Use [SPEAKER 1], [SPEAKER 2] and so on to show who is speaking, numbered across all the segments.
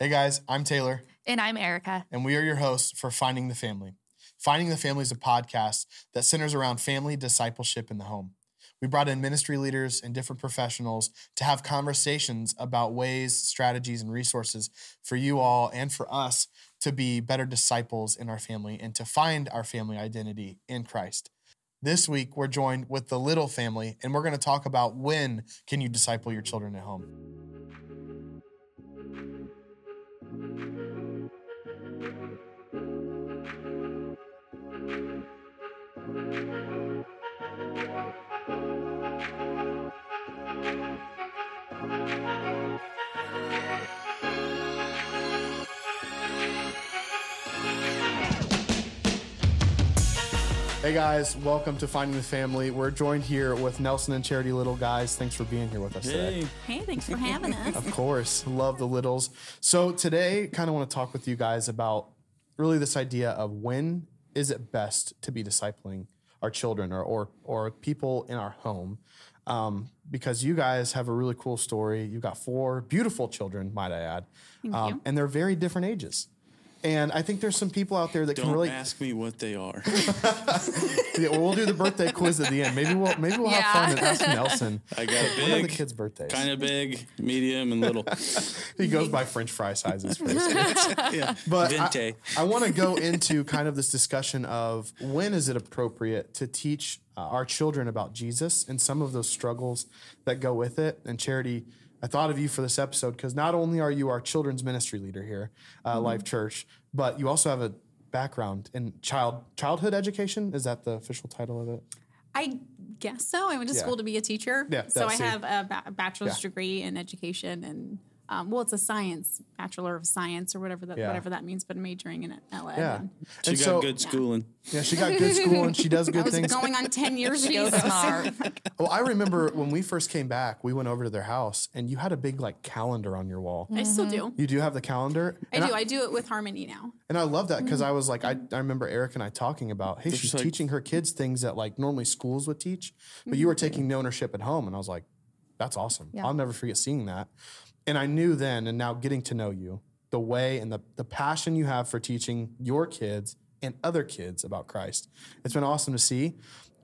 [SPEAKER 1] Hey guys, I'm Taylor,
[SPEAKER 2] And I'm Erica.
[SPEAKER 1] and we are your hosts for Finding the Family. Finding the Family is a podcast that centers around family discipleship in the home. We brought in ministry leaders and different professionals to have conversations about ways, strategies, and resources for you all and for us to be better disciples in our family and to find our family identity in Christ. This week, we're joined with the Little family, and we're going to talk about when can you disciple your children at home. Hey guys, welcome to Finding the Family. We're joined here with Nelson and Charity Little. Guys, thanks for being here with us today.
[SPEAKER 3] Hey,
[SPEAKER 4] Hey, thanks for having us.
[SPEAKER 1] Of course, love the littles. So today, kind of want to talk with you guys about really this idea of when is it best to be discipling our children or or, or people in our home. Um, because you guys have a really cool story. You've got four beautiful children, might I add, um,
[SPEAKER 4] you.
[SPEAKER 1] and they're very different ages. And I think there's some people out there that can
[SPEAKER 3] don't
[SPEAKER 1] relate.
[SPEAKER 3] ask me what they are.
[SPEAKER 1] Yeah, well, we'll do the birthday quiz at the end. Maybe we'll maybe we'll
[SPEAKER 2] Yeah.
[SPEAKER 1] have fun and ask Nelson.
[SPEAKER 3] I got
[SPEAKER 1] One of the
[SPEAKER 3] big,
[SPEAKER 1] kids' birthdays.
[SPEAKER 3] kind of big, medium, and little.
[SPEAKER 1] He goes by French fry sizes for his.
[SPEAKER 3] Yeah,
[SPEAKER 1] But
[SPEAKER 3] Venti.
[SPEAKER 1] I, I want to go into kind of this discussion of when is it appropriate to teach uh, our children about Jesus and some of those struggles that go with it. And Charity, I thought of you for this episode because not only are you our children's ministry leader here, uh, Life Church, but you also have a background in child childhood education. Is that the official title of it?
[SPEAKER 4] I guess so. I went to
[SPEAKER 1] Yeah.
[SPEAKER 4] school to be a teacher.
[SPEAKER 1] Yeah,
[SPEAKER 4] so I
[SPEAKER 1] it.
[SPEAKER 4] have a ba- bachelor's
[SPEAKER 1] Yeah.
[SPEAKER 4] degree in education and um, well, it's a science bachelor of science or whatever that
[SPEAKER 1] Yeah.
[SPEAKER 4] whatever that means, but majoring in LA.
[SPEAKER 1] Yeah.
[SPEAKER 4] And
[SPEAKER 3] She
[SPEAKER 1] And
[SPEAKER 3] got
[SPEAKER 1] so-
[SPEAKER 3] good schooling.
[SPEAKER 1] Yeah, she got good schooling. she does
[SPEAKER 4] I
[SPEAKER 1] good
[SPEAKER 4] was
[SPEAKER 1] things.
[SPEAKER 4] going on ten years ago.
[SPEAKER 2] She's
[SPEAKER 4] so-
[SPEAKER 2] smart.
[SPEAKER 1] Well, I remember when we first came back, we went over to their house and you had a big like calendar on your wall.
[SPEAKER 4] I still do.
[SPEAKER 1] You do have the calendar?
[SPEAKER 4] I do. I do it with Harmony now.
[SPEAKER 1] And I love that because I was like, I, I remember Eric and I talking about, hey, she's
[SPEAKER 3] like-
[SPEAKER 1] teaching her kids things that like normally schools would teach, but you were taking ownership at home. And I was like, that's awesome. Yeah. I'll never forget seeing that. And I knew then, and now getting to know you, the way and the, the passion you have for teaching your kids and other kids about Christ. It's been awesome to see.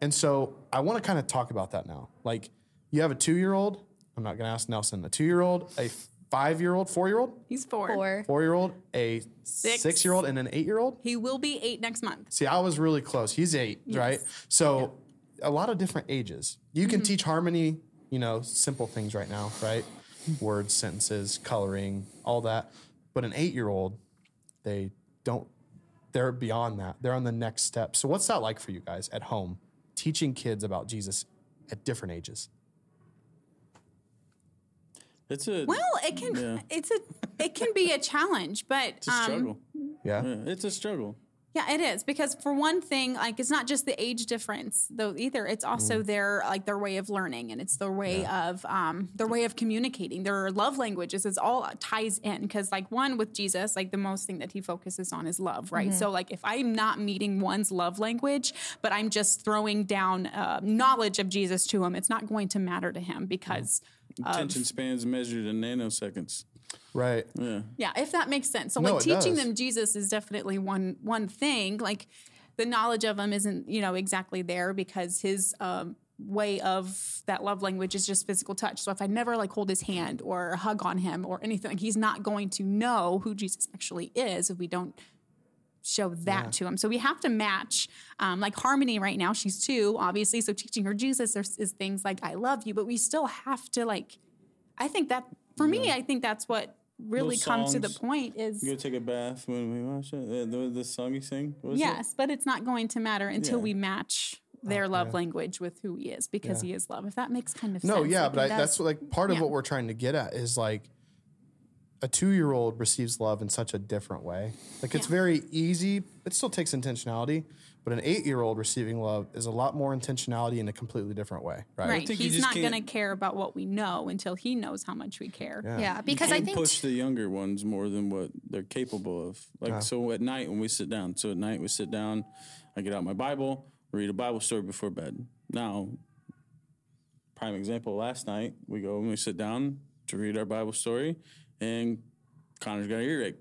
[SPEAKER 1] And so I want to kind of talk about that now. Like, you have a two year old, I'm not going to ask Nelson, a two year old, a five year old, four year old,
[SPEAKER 4] He's four.
[SPEAKER 2] Four.
[SPEAKER 1] four year old, a
[SPEAKER 4] Six.
[SPEAKER 1] six year old, and an eight year old.
[SPEAKER 4] He will be eight next month.
[SPEAKER 1] See, I was really close. He's eight, right? So a lot of different ages. You can mm-hmm. teach harmony, you know, simple things right now, right? Words, sentences, coloring, all that. But an eight year old, they don't, they're beyond that. They're on the next step. So what's that like for you guys at home, teaching kids about Jesus at different ages?
[SPEAKER 3] It's a
[SPEAKER 4] Well, it can.
[SPEAKER 3] Yeah.
[SPEAKER 4] It's a. It can be a challenge, but
[SPEAKER 3] it's a
[SPEAKER 4] um,
[SPEAKER 3] struggle.
[SPEAKER 1] Yeah.
[SPEAKER 3] Yeah, it's a struggle.
[SPEAKER 4] Yeah, it is because for one thing, like it's not just the age difference though either. It's also their like their way of learning and it's their way of um their way of communicating. Their love languages is all ties in because like one with Jesus, like the most thing that he focuses on is love, right? So like if I'm not meeting one's love language, but I'm just throwing down uh, knowledge of Jesus to him, it's not going to matter to him because
[SPEAKER 3] Attention spans measured in nanoseconds.
[SPEAKER 1] Right.
[SPEAKER 3] Yeah.
[SPEAKER 4] Yeah, if that makes sense. So
[SPEAKER 1] No,
[SPEAKER 4] like teaching
[SPEAKER 1] does.
[SPEAKER 4] them Jesus is definitely one one thing. Like the knowledge of him isn't, you know, exactly there because his um way of that love language is just physical touch. So if I never like hold his hand or hug on him or anything, he's not going to know who Jesus actually is if we don't show that to him. So we have to match. Um, like Harmony right now, she's two, obviously. So teaching her Jesus is, is things like "I love you," but we still have to like. I think that for me, I think that's what really
[SPEAKER 3] Those
[SPEAKER 4] comes to the
[SPEAKER 3] songs,
[SPEAKER 4] point is
[SPEAKER 3] You go take a bath when we watch it. Uh, the, the song you sing. What is it?
[SPEAKER 4] yes, but it's not going to matter until
[SPEAKER 3] Yeah.
[SPEAKER 4] we match their love language with who he is because he is love. If that makes kind of
[SPEAKER 1] No,
[SPEAKER 4] sense.
[SPEAKER 1] yeah,
[SPEAKER 4] Like,
[SPEAKER 1] but I,
[SPEAKER 4] it
[SPEAKER 1] that's like part of
[SPEAKER 4] Yeah.
[SPEAKER 1] what we're trying to get at is like a two year old receives love in such a different way. Like it's
[SPEAKER 4] Yeah.
[SPEAKER 1] very easy. It still takes intentionality, but an eight year old receiving love is a lot more intentionality in a completely different way, right?
[SPEAKER 4] right.
[SPEAKER 3] think
[SPEAKER 4] He's not going to care about what we know until he knows how much we care.
[SPEAKER 2] Yeah,
[SPEAKER 3] You
[SPEAKER 2] because I
[SPEAKER 3] can't
[SPEAKER 2] think
[SPEAKER 3] push the younger ones more than what they're capable of. Like so at night when we sit down. So at night we sit down, I get out my Bible, read a Bible story before bed. Now, prime example last night, we go and we sit down to read our Bible story and Connor's got an earache.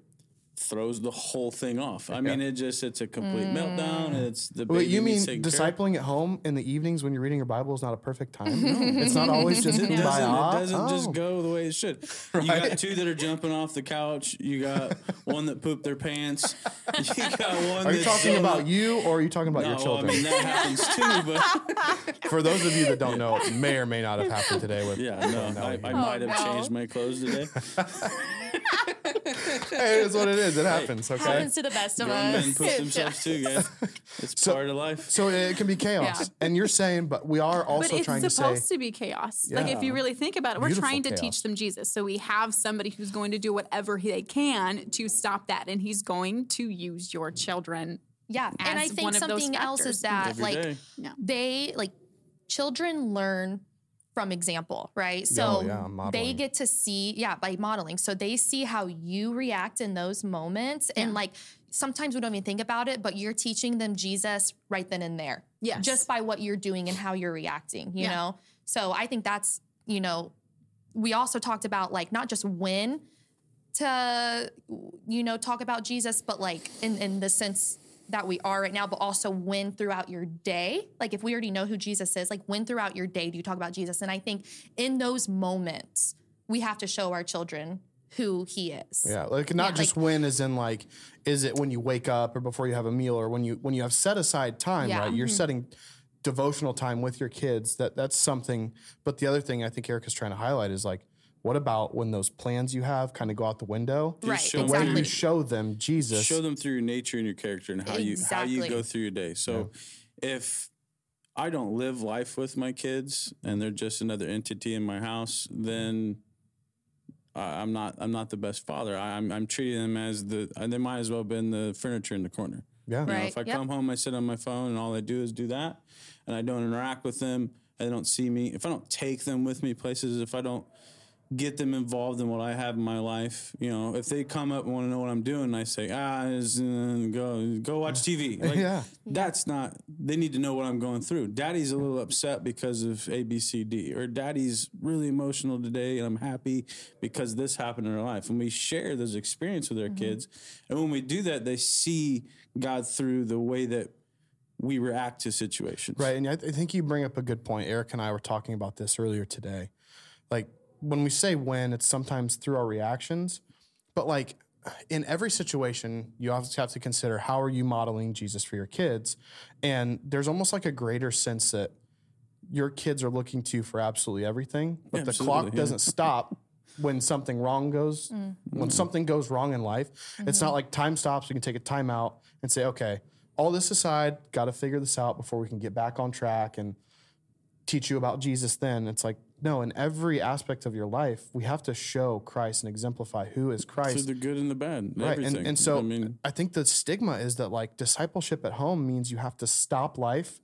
[SPEAKER 3] Throws the whole thing off. I mean, it just it's a complete mm. meltdown. It's the
[SPEAKER 1] Wait, you mean
[SPEAKER 3] needs taken care
[SPEAKER 1] discipling at home in the evenings when you're reading your Bible is not a perfect time? no. It's not always just
[SPEAKER 3] It doesn't, it doesn't
[SPEAKER 1] oh.
[SPEAKER 3] just go the way it should. You got two that are jumping off the couch. You got one that pooped their pants. You got one.
[SPEAKER 1] Are you talking
[SPEAKER 3] so-
[SPEAKER 1] about you or are you talking about
[SPEAKER 3] No,
[SPEAKER 1] your
[SPEAKER 3] well, I
[SPEAKER 1] children?
[SPEAKER 3] mean that happens too, but
[SPEAKER 1] For those of you that don't know, it may or may not have happened today with
[SPEAKER 3] yeah, no, I, I might have oh,
[SPEAKER 4] no.
[SPEAKER 3] changed my clothes today.
[SPEAKER 1] Hey, it is what it is. It happens, okay?
[SPEAKER 2] Happens to the best of
[SPEAKER 3] Grown men
[SPEAKER 2] us.
[SPEAKER 3] poop themselves too, guys. It's part of life.
[SPEAKER 1] So it can be chaos.
[SPEAKER 4] Yeah.
[SPEAKER 1] And you're saying, but we are also trying to.
[SPEAKER 4] but it's
[SPEAKER 1] trying to
[SPEAKER 4] supposed to be chaos. Like if you really think about it, we're
[SPEAKER 1] Beautiful
[SPEAKER 4] trying to
[SPEAKER 1] chaos.
[SPEAKER 4] teach them Jesus. So we have somebody who's going to do whatever they can to stop that, and he's going to use your children.
[SPEAKER 2] Yeah. And I think
[SPEAKER 4] one of
[SPEAKER 2] something else is that
[SPEAKER 3] Every
[SPEAKER 2] like
[SPEAKER 3] day.
[SPEAKER 2] they like children learn from example, right? So
[SPEAKER 1] Oh, yeah,
[SPEAKER 2] they get to see, yeah, by modeling. So they see how you react in those moments. And like sometimes we don't even think about it, but you're teaching them Jesus right then and there.
[SPEAKER 4] Yeah.
[SPEAKER 2] Just by what you're doing and how you're reacting, you
[SPEAKER 4] Yeah.
[SPEAKER 2] know? So I think that's, you know, we also talked about like not just when to, you know, talk about Jesus, but like in, in the sense that we are right now, but also when throughout your day, like if we already know who Jesus is, like when throughout your day do you talk about Jesus? And I think in those moments, we have to show our children who he is.
[SPEAKER 1] Yeah, like not
[SPEAKER 2] Yeah,
[SPEAKER 1] just
[SPEAKER 2] like-
[SPEAKER 1] when, as in like, is it when you wake up or before you have a meal or when you when you have set aside time,
[SPEAKER 2] Yeah.
[SPEAKER 1] right? You're mm-hmm. setting devotional time with your kids. That that's something. But the other thing I think Erica's trying to highlight is like, what about when those plans you have kind of go out the window?
[SPEAKER 2] Right,
[SPEAKER 3] show
[SPEAKER 1] The
[SPEAKER 3] them
[SPEAKER 1] way you show them Jesus.
[SPEAKER 3] show them through your nature and your character and how you how you go through your day. So if I don't live life with my kids and they're just another entity in my house, then I- I'm not I'm not the best father. I, I'm I'm treating them as the uh, they might as well have been the furniture in the corner.
[SPEAKER 1] yeah.
[SPEAKER 3] You know,
[SPEAKER 2] Right,
[SPEAKER 3] if I
[SPEAKER 2] yep.
[SPEAKER 3] come home, I sit on my phone, and all I do is do that, and I don't interact with them, and they don't see me. If I don't take them with me places, if I don't get them involved in what I have in my life, you know, if they come up and want to know what I'm doing, I say, ah, uh, go go watch TV. Like,
[SPEAKER 1] Yeah.
[SPEAKER 3] that's not. They need to know what I'm going through. Daddy's a little upset because of A, B, C, D, or Daddy's really emotional today, and I'm happy because this happened in our life. When we share those experiences with our
[SPEAKER 1] Mm-hmm.
[SPEAKER 3] kids, and when we do that, they see God through the way that we react to situations.
[SPEAKER 1] Right. And I, th- I think you bring up a good point. Eric and I were talking about this earlier today. Like when we say when, it's sometimes through our reactions, but like in every situation, you always have to consider how are you modeling Jesus for your kids? And there's almost like a greater sense that your kids are looking to you for absolutely everything, but the
[SPEAKER 3] Absolutely,
[SPEAKER 1] clock
[SPEAKER 3] yeah.
[SPEAKER 1] doesn't stop when something wrong goes, mm. when mm. something goes wrong in life. It's not mm-hmm. like time stops, we can take a time out and say, okay, all this aside, got to figure this out before we can get back on track and teach you about Jesus then. It's like, no, in every aspect of your life, we have to show Christ and exemplify who is Christ.
[SPEAKER 3] the good and the bad,
[SPEAKER 1] Right.
[SPEAKER 3] everything.
[SPEAKER 1] And, and so
[SPEAKER 3] I mean,
[SPEAKER 1] I think the stigma is that like discipleship at home means you have to stop life,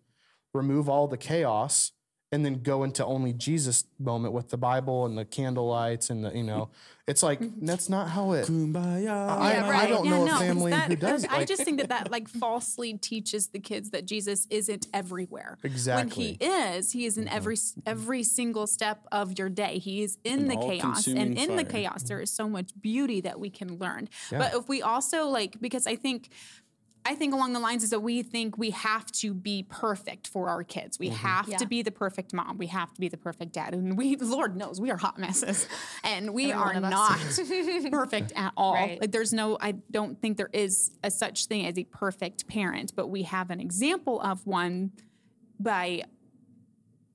[SPEAKER 1] remove all the chaos, and then go into only Jesus moment with the Bible and the candle lights and the, you know, it's like mm-hmm. that's not how it
[SPEAKER 3] kumbaya.
[SPEAKER 1] I,
[SPEAKER 2] Yeah,
[SPEAKER 1] I don't
[SPEAKER 4] Yeah,
[SPEAKER 1] know
[SPEAKER 4] no,
[SPEAKER 1] a
[SPEAKER 4] 'cause
[SPEAKER 1] family
[SPEAKER 4] that-
[SPEAKER 1] who does.
[SPEAKER 4] I
[SPEAKER 1] like-
[SPEAKER 4] just think that that like falsely teaches the kids that Jesus isn't everywhere.
[SPEAKER 1] Exactly.
[SPEAKER 4] When he is, he is in mm-hmm. every every single step of your day. He is in the chaos, and
[SPEAKER 3] all-consuming
[SPEAKER 4] in the chaos, there is so much beauty that we can learn. But if we also like, because I think. I think along the lines is that we think we have to be perfect for our kids. We have
[SPEAKER 2] Yeah.
[SPEAKER 4] to be the perfect mom. We have to be the perfect dad. And we, Lord knows, we are hot messes. And we
[SPEAKER 2] Every
[SPEAKER 4] are not perfect at all.
[SPEAKER 2] Right.
[SPEAKER 4] Like there's no, I don't think there is a such thing as a perfect parent, but we have an example of one by,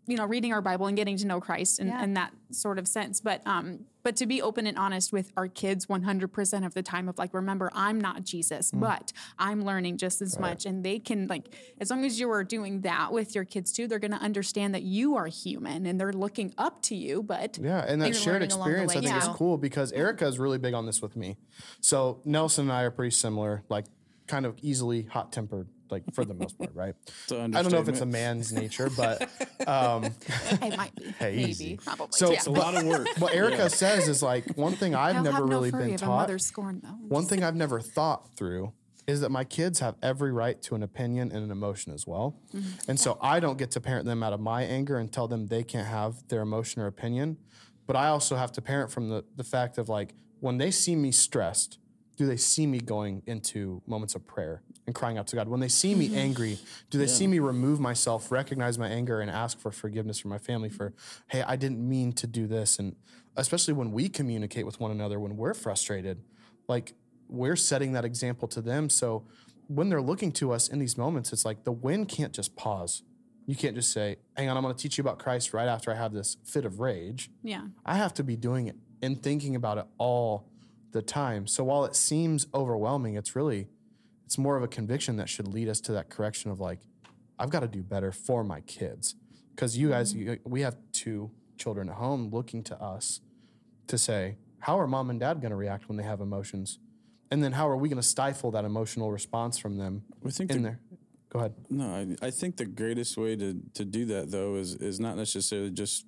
[SPEAKER 4] you know, reading our Bible and getting to know Christ in,
[SPEAKER 2] Yeah.
[SPEAKER 4] in that sort of sense. But um, but to be open and honest with our kids 100% of the time of like, remember, I'm not Jesus,
[SPEAKER 1] Mm.
[SPEAKER 4] but I'm learning just as much. And they can like, as long as you are doing that with your kids too, they're going to understand that you are human and they're looking up to you. But
[SPEAKER 1] Yeah, and that shared
[SPEAKER 2] learning along the
[SPEAKER 1] experience I think is cool because Erica is really big on this with me. So Nelson and I are pretty similar, like kind of easily hot tempered, like for the most part, right? I don't know if it's a man's nature, but um,
[SPEAKER 4] it might be.
[SPEAKER 1] hey,
[SPEAKER 2] Maybe.
[SPEAKER 1] easy.
[SPEAKER 4] Probably.
[SPEAKER 1] So
[SPEAKER 4] yeah.
[SPEAKER 3] It's a lot of work.
[SPEAKER 1] what Erica says is like one thing I've
[SPEAKER 4] I'll
[SPEAKER 1] never
[SPEAKER 4] have no
[SPEAKER 1] really been taught.
[SPEAKER 4] scorn.
[SPEAKER 1] One thing I've never thought through is that my kids have every right to an opinion and an emotion as well.
[SPEAKER 4] Mm-hmm.
[SPEAKER 1] And so I don't get to parent them out of my anger and tell them they can't have their emotion or opinion. But I also have to parent from the, the fact of like, when they see me stressed, do they see me going into moments of prayer and crying out to God? When they see me angry, do they see me remove myself, recognize my anger, and ask for forgiveness from my family for, hey, I didn't mean to do this? And especially when we communicate with one another, when we're frustrated, like we're setting that example to them. So when they're looking to us in these moments, it's like the wind can't just pause. You can't just say, hang on, I'm going to teach you about Christ right after I have this fit of rage.
[SPEAKER 4] Yeah.
[SPEAKER 1] I have to be doing it and thinking about it all the time. So while it seems overwhelming, it's really it's more of a conviction that should lead us to that correction of like I've got to do better for my kids. Cuz you guys mm-hmm. you, we have two children at home looking to us to say, how are mom and dad going to react when they have emotions? And then how are we going to stifle that emotional response from them
[SPEAKER 3] I think
[SPEAKER 1] in
[SPEAKER 3] the-
[SPEAKER 1] there? Go ahead.
[SPEAKER 3] No, I, I think the greatest way to, to do that though is is not necessarily just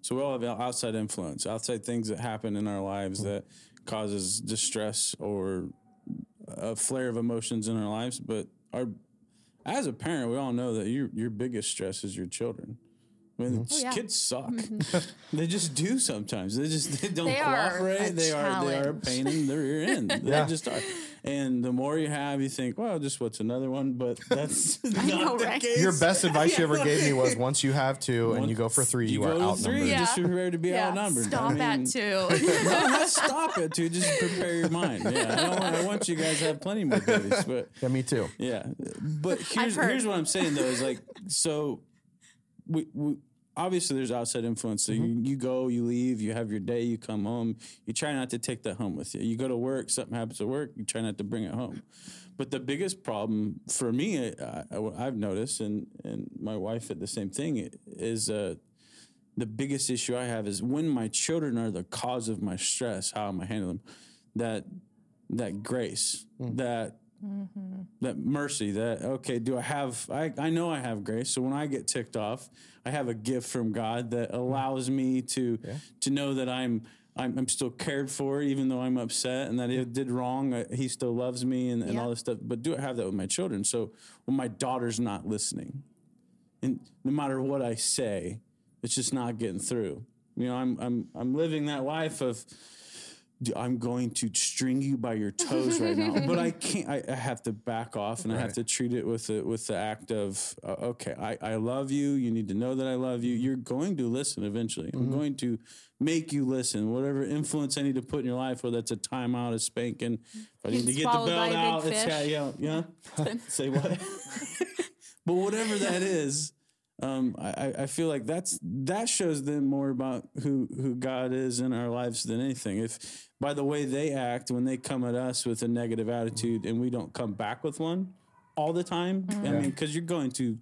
[SPEAKER 3] so we all have outside influence, outside things that happen in our lives mm-hmm. that causes distress or a flare of emotions in our lives. But our as a parent, we all know that your your biggest stress is your children. I mean,
[SPEAKER 1] Mm-hmm.
[SPEAKER 2] Oh, yeah.
[SPEAKER 3] kids suck. they just do sometimes. They just they don't
[SPEAKER 2] They
[SPEAKER 3] cooperate.
[SPEAKER 2] a
[SPEAKER 3] they are they are a pain in the rear end. They just are. And the more you have, you think, well, just what's another one? But that's not
[SPEAKER 4] know,
[SPEAKER 3] the
[SPEAKER 4] right?
[SPEAKER 3] case.
[SPEAKER 1] Your best advice you ever gave me was once you have two and you go for three, you,
[SPEAKER 3] go
[SPEAKER 1] are
[SPEAKER 3] to
[SPEAKER 1] outnumbered.
[SPEAKER 3] three,
[SPEAKER 2] Yeah.
[SPEAKER 3] just prepare to be
[SPEAKER 2] Yeah,
[SPEAKER 3] outnumbered.
[SPEAKER 2] stop
[SPEAKER 3] I mean,
[SPEAKER 2] that too.
[SPEAKER 3] no, not stop it, too. Just prepare your mind. Yeah, I, don't want, I want you guys to have plenty more babies, but
[SPEAKER 1] Yeah, me too.
[SPEAKER 3] yeah. But here's here's what I'm saying though is like so we, we obviously there's outside influence. So
[SPEAKER 1] Mm-hmm.
[SPEAKER 3] you, you go, you leave, you have your day, you come home. You try not to take that home with you. You go to work, something happens at work, you try not to bring it home. But the biggest problem for me, I, I, have noticed, and and my wife at the same thing, is uh, the biggest issue I have is when my children are the cause of my stress. How am I handling them? That that grace, that that mercy that okay do i have I, I know i have grace. So when i get ticked off i have a gift from god that allows me to to know that i'm I'm, I'm still cared for even though i'm upset and that it did wrong uh, he still loves me and, and
[SPEAKER 2] Yeah.
[SPEAKER 3] all this stuff. But do i have that with my children? So when my daughter's not listening and no matter what i say it's just not getting through. You know i'm i'm i'm living that life of "D- I'm going to string you by your toes right now, but I can't. I, I have to back off, and I have to treat it with the with the act of uh, okay, I, I love you. You need to know that I love you. You're going to listen eventually. I'm going to make you listen. Whatever influence I need to put in your life, whether that's a timeout, a spanking, if I need to get the belt out, it's yeah, yeah, yeah. Say what? but whatever that is, um, I, I- I feel like that's that shows them more about who who God is in our lives than anything. If by the way they act when they come at us with a negative attitude and we don't come back with one all the time, I mean, because you're going to.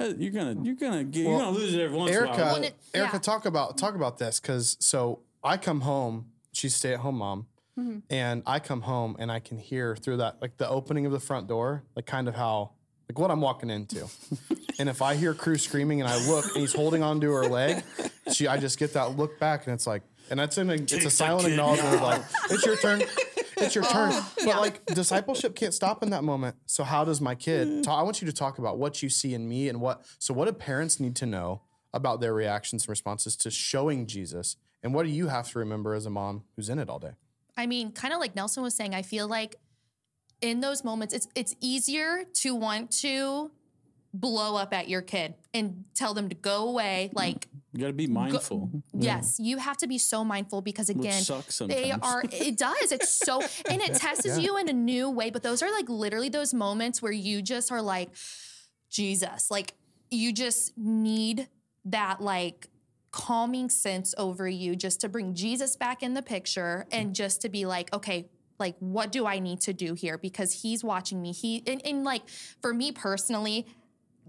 [SPEAKER 3] Uh, you're gonna, you're gonna, get, you're gonna lose it every once
[SPEAKER 1] Erica,
[SPEAKER 3] in a while.
[SPEAKER 2] Well, it-
[SPEAKER 1] Erica, talk about talk about this because so I come home. She's stay at home mom,
[SPEAKER 2] Mm-hmm.
[SPEAKER 1] and I come home and I can hear through that like the opening of the front door, like kind of how like what I'm walking into. and if I hear crew screaming and I look and he's holding onto her leg, she I just get that look back and it's like, and that's an it's a silent acknowledgement of like it's your turn. It's your turn. Oh, but like discipleship can't stop in that moment. So how does my kid mm. ta- I want you to talk about what you see in me and what so what do parents need to know about their reactions and responses to showing Jesus? And what do you have to remember as a mom who's in it all day?
[SPEAKER 2] I mean, kind of like Nelson was saying, I feel like in those moments, it's it's easier to want to blow up at your kid and tell them to go away. Like,
[SPEAKER 3] you gotta be mindful.
[SPEAKER 2] yes, you have to be so mindful because again,
[SPEAKER 3] sucks
[SPEAKER 2] they are. It does. It's so, and it tests you in a new way. But those are like literally those moments where you just are like, Jesus, like you just need that like calming sense over you just to bring Jesus back in the picture and just to be like, okay, like what do I need to do here? Because he's watching me. He and, and like for me personally,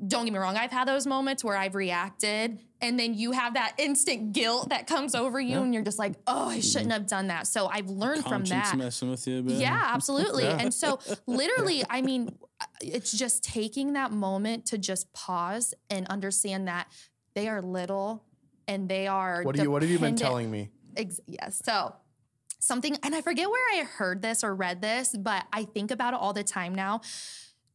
[SPEAKER 2] don't get me wrong, I've had those moments where I've reacted and then you have that instant guilt that comes over you and you're just like, oh, I shouldn't have done that. So I've learned from
[SPEAKER 3] Conscience
[SPEAKER 2] that.
[SPEAKER 3] messing with you a.
[SPEAKER 2] Yeah, absolutely. And so, literally, I mean, uh, it's just taking that moment to just pause and understand that they are little and they are.
[SPEAKER 1] What do you what have you been telling me?
[SPEAKER 2] Ex- yes. So something, and I forget where I heard this or read this, but I think about it all the time now.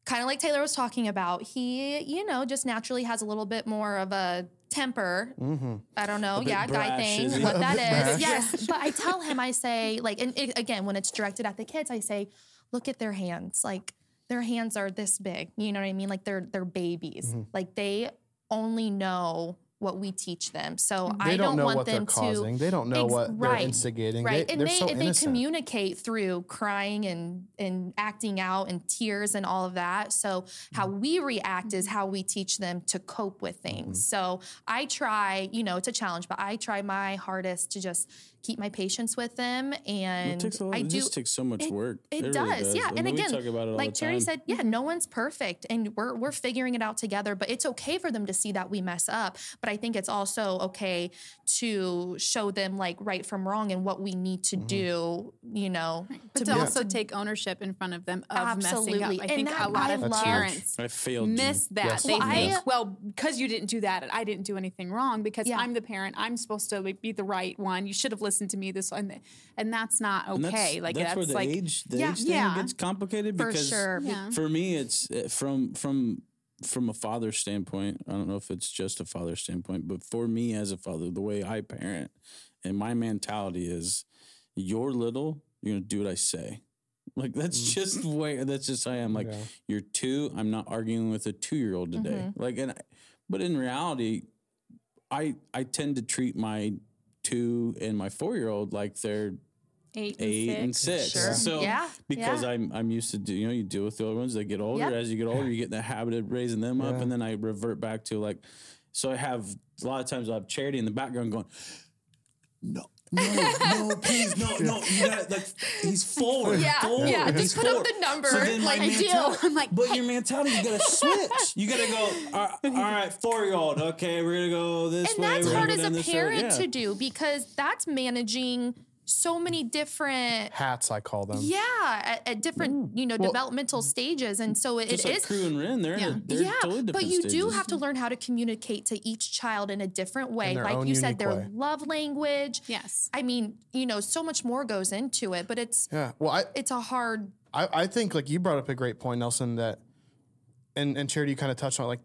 [SPEAKER 2] Kind of like Taylor was talking about, he, you know, just naturally has a little bit more of a temper.
[SPEAKER 1] Mm-hmm.
[SPEAKER 2] I don't know.
[SPEAKER 3] bit
[SPEAKER 2] Yeah, guy thing.
[SPEAKER 3] is?
[SPEAKER 2] What
[SPEAKER 3] A
[SPEAKER 2] that
[SPEAKER 1] bit
[SPEAKER 2] is. Yes. But I tell him, I say, like, and it, again, when it's directed at the kids, I say, look at their hands. Like, their hands are this big. You know what I mean? Like, they're they're babies.
[SPEAKER 1] Mm-hmm.
[SPEAKER 2] Like, they only know what we teach them. So
[SPEAKER 1] They
[SPEAKER 2] I
[SPEAKER 1] don't
[SPEAKER 2] don't, want
[SPEAKER 1] they're
[SPEAKER 2] them to.
[SPEAKER 1] causing. They don't know
[SPEAKER 2] Ex-
[SPEAKER 1] what they're
[SPEAKER 2] right,
[SPEAKER 1] instigating.
[SPEAKER 2] Right.
[SPEAKER 1] They,
[SPEAKER 2] and
[SPEAKER 1] they're
[SPEAKER 2] they
[SPEAKER 1] so
[SPEAKER 2] and they communicate through crying and and acting out and tears and all of that. So how
[SPEAKER 1] Mm-hmm.
[SPEAKER 2] we react is how we teach them to cope with things. So I try, you know, it's a challenge, but I try my hardest to just keep my patience with them and
[SPEAKER 3] It takes a lot.
[SPEAKER 2] I
[SPEAKER 3] it
[SPEAKER 2] do
[SPEAKER 3] just takes so much
[SPEAKER 2] it,
[SPEAKER 3] work.
[SPEAKER 2] It,
[SPEAKER 3] really
[SPEAKER 2] does, yeah.
[SPEAKER 3] I
[SPEAKER 2] and again,
[SPEAKER 3] talk about it
[SPEAKER 2] like
[SPEAKER 3] the Charity
[SPEAKER 2] said, yeah, no one's perfect, and we're we're figuring it out together. But it's okay for them to see that we mess up. But I think it's also okay to show them like right from wrong and what we need to
[SPEAKER 3] Mm-hmm.
[SPEAKER 2] do. You know,
[SPEAKER 4] But to
[SPEAKER 2] be-
[SPEAKER 4] also take ownership in front of them of messing up. I
[SPEAKER 2] And
[SPEAKER 4] think
[SPEAKER 2] that
[SPEAKER 4] a lot
[SPEAKER 2] I
[SPEAKER 4] of parents
[SPEAKER 3] I failed.
[SPEAKER 4] miss
[SPEAKER 3] you.
[SPEAKER 4] that.
[SPEAKER 1] Yes.
[SPEAKER 4] They
[SPEAKER 2] Well, I-
[SPEAKER 4] think, well, because you didn't do that, I didn't do anything wrong because
[SPEAKER 2] Yeah.
[SPEAKER 4] I'm the parent. I'm supposed to be the right one. You should have listened to me this and and that's not
[SPEAKER 3] And that's-
[SPEAKER 4] okay. like
[SPEAKER 3] that's,
[SPEAKER 4] that's,
[SPEAKER 3] where the
[SPEAKER 4] like
[SPEAKER 3] age the
[SPEAKER 2] Yeah.
[SPEAKER 3] age thing
[SPEAKER 4] Yeah.
[SPEAKER 3] gets complicated
[SPEAKER 2] for
[SPEAKER 3] because
[SPEAKER 2] sure.
[SPEAKER 4] Yeah.
[SPEAKER 3] for me it's uh, from from from a father's standpoint i don't know if it's just a father's standpoint but for me as a father the way i parent and my mentality is you're little you're gonna do what i say like that's
[SPEAKER 2] Mm.
[SPEAKER 3] just the way that's just how i am like
[SPEAKER 1] Yeah.
[SPEAKER 3] you're two i'm not arguing with a two-year-old today
[SPEAKER 2] Mm-hmm.
[SPEAKER 3] like and I, but in reality i i tend to treat my two and my four-year-old like they're
[SPEAKER 4] eight,
[SPEAKER 3] eight
[SPEAKER 4] and
[SPEAKER 3] and
[SPEAKER 4] six.
[SPEAKER 3] six.
[SPEAKER 2] Sure.
[SPEAKER 3] So
[SPEAKER 2] Yeah,
[SPEAKER 3] because
[SPEAKER 2] yeah.
[SPEAKER 3] I'm I'm used to do you know you deal with the older ones. They get older.
[SPEAKER 2] Yep.
[SPEAKER 3] As you get older, you get in the habit of raising them up, and then I revert back to like. So I have a lot of times I have charity in the background going. No, no, no, please, no, no. You got like he's forward.
[SPEAKER 2] Yeah,
[SPEAKER 3] forward,
[SPEAKER 2] yeah, just
[SPEAKER 3] he's
[SPEAKER 2] put up the number,
[SPEAKER 3] So then my
[SPEAKER 2] like I do.
[SPEAKER 3] mentality-
[SPEAKER 4] I'm like,
[SPEAKER 3] but your mentality, you gotta switch. You gotta go. All right, all right four year old. Okay, we're gonna go this
[SPEAKER 2] and
[SPEAKER 3] way. And that's
[SPEAKER 2] hard as a parent
[SPEAKER 3] Yeah.
[SPEAKER 2] to do because that's managing so many different
[SPEAKER 1] Hats, I call them.
[SPEAKER 2] yeah at, at different you know
[SPEAKER 1] Well-
[SPEAKER 2] developmental mm. stages and so it,
[SPEAKER 3] Just
[SPEAKER 2] it
[SPEAKER 3] like
[SPEAKER 2] is
[SPEAKER 3] Crew and Ren, they're,
[SPEAKER 4] Yeah.
[SPEAKER 3] they're
[SPEAKER 2] yeah
[SPEAKER 3] totally different
[SPEAKER 2] but you do have to learn how to communicate to each child in a different way like you said their
[SPEAKER 1] way.
[SPEAKER 2] love language
[SPEAKER 4] Yes.
[SPEAKER 2] i mean you know so much more goes into it but it's
[SPEAKER 1] Yeah. Well, I,
[SPEAKER 2] it's a hard
[SPEAKER 1] I, I think like you brought up a great point, Nelson, that and and Charity you kind of touched on it, like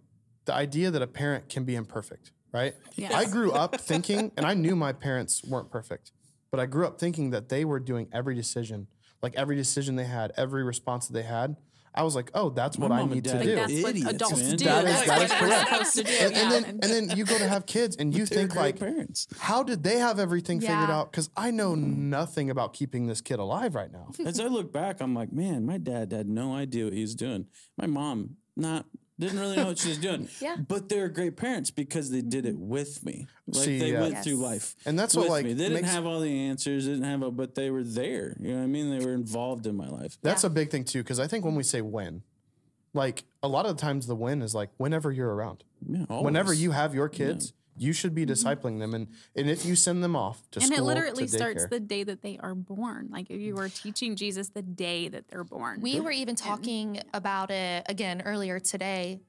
[SPEAKER 1] the idea that a parent can be imperfect, right?
[SPEAKER 4] Yes.
[SPEAKER 1] I grew up thinking, and I knew my parents weren't perfect, but I grew up thinking that they were doing every decision, like every decision they had, every response that they had. I was like, oh, that's what I need to do.
[SPEAKER 3] are
[SPEAKER 4] That's what
[SPEAKER 3] idiots,
[SPEAKER 4] adults
[SPEAKER 3] man.
[SPEAKER 4] do.
[SPEAKER 1] That is-
[SPEAKER 4] That's
[SPEAKER 1] that
[SPEAKER 4] what
[SPEAKER 1] is
[SPEAKER 4] we're
[SPEAKER 1] correct.
[SPEAKER 4] to do.
[SPEAKER 1] and, and then and then you go to have kids, and you think like,
[SPEAKER 3] parents.
[SPEAKER 1] how did they have everything figured out? Because I know nothing about keeping this kid alive right now.
[SPEAKER 3] As I look back, I'm like, man, my dad had no idea what he was doing. My mom, not didn't really know what she was doing.
[SPEAKER 2] Yeah.
[SPEAKER 3] But they're great parents because they did it mm-hmm. with me. Like
[SPEAKER 1] See,
[SPEAKER 3] they
[SPEAKER 1] yeah.
[SPEAKER 3] went through life.
[SPEAKER 1] And that's what,
[SPEAKER 3] with
[SPEAKER 1] like,
[SPEAKER 3] me. They didn't
[SPEAKER 1] makes-
[SPEAKER 3] have all the answers, didn't have a, but they were there. You know what I mean? They were involved in my life.
[SPEAKER 1] That's
[SPEAKER 2] Yeah.
[SPEAKER 1] a big thing too, because I think when we say when, like a lot of the times the win is like whenever you're around.
[SPEAKER 3] Yeah,
[SPEAKER 1] Whenever you have your kids, you should be mm-hmm. discipling them, and and if you send them off to
[SPEAKER 4] and
[SPEAKER 1] school,
[SPEAKER 4] it literally
[SPEAKER 1] to
[SPEAKER 4] starts the day that they are born. Like if you were teaching Jesus the day that they're born.
[SPEAKER 2] we were even talking about it again earlier today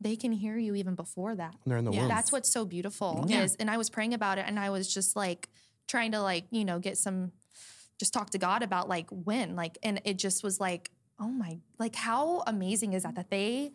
[SPEAKER 2] they can hear you even before that
[SPEAKER 1] when they're in the
[SPEAKER 4] Yeah.
[SPEAKER 1] womb.
[SPEAKER 2] That's what's so beautiful
[SPEAKER 4] Yeah.
[SPEAKER 2] is, and I was praying about it, and I was just like trying to like you know get some, just talk to God about like when like, and it just was like, oh my, like how amazing is that that they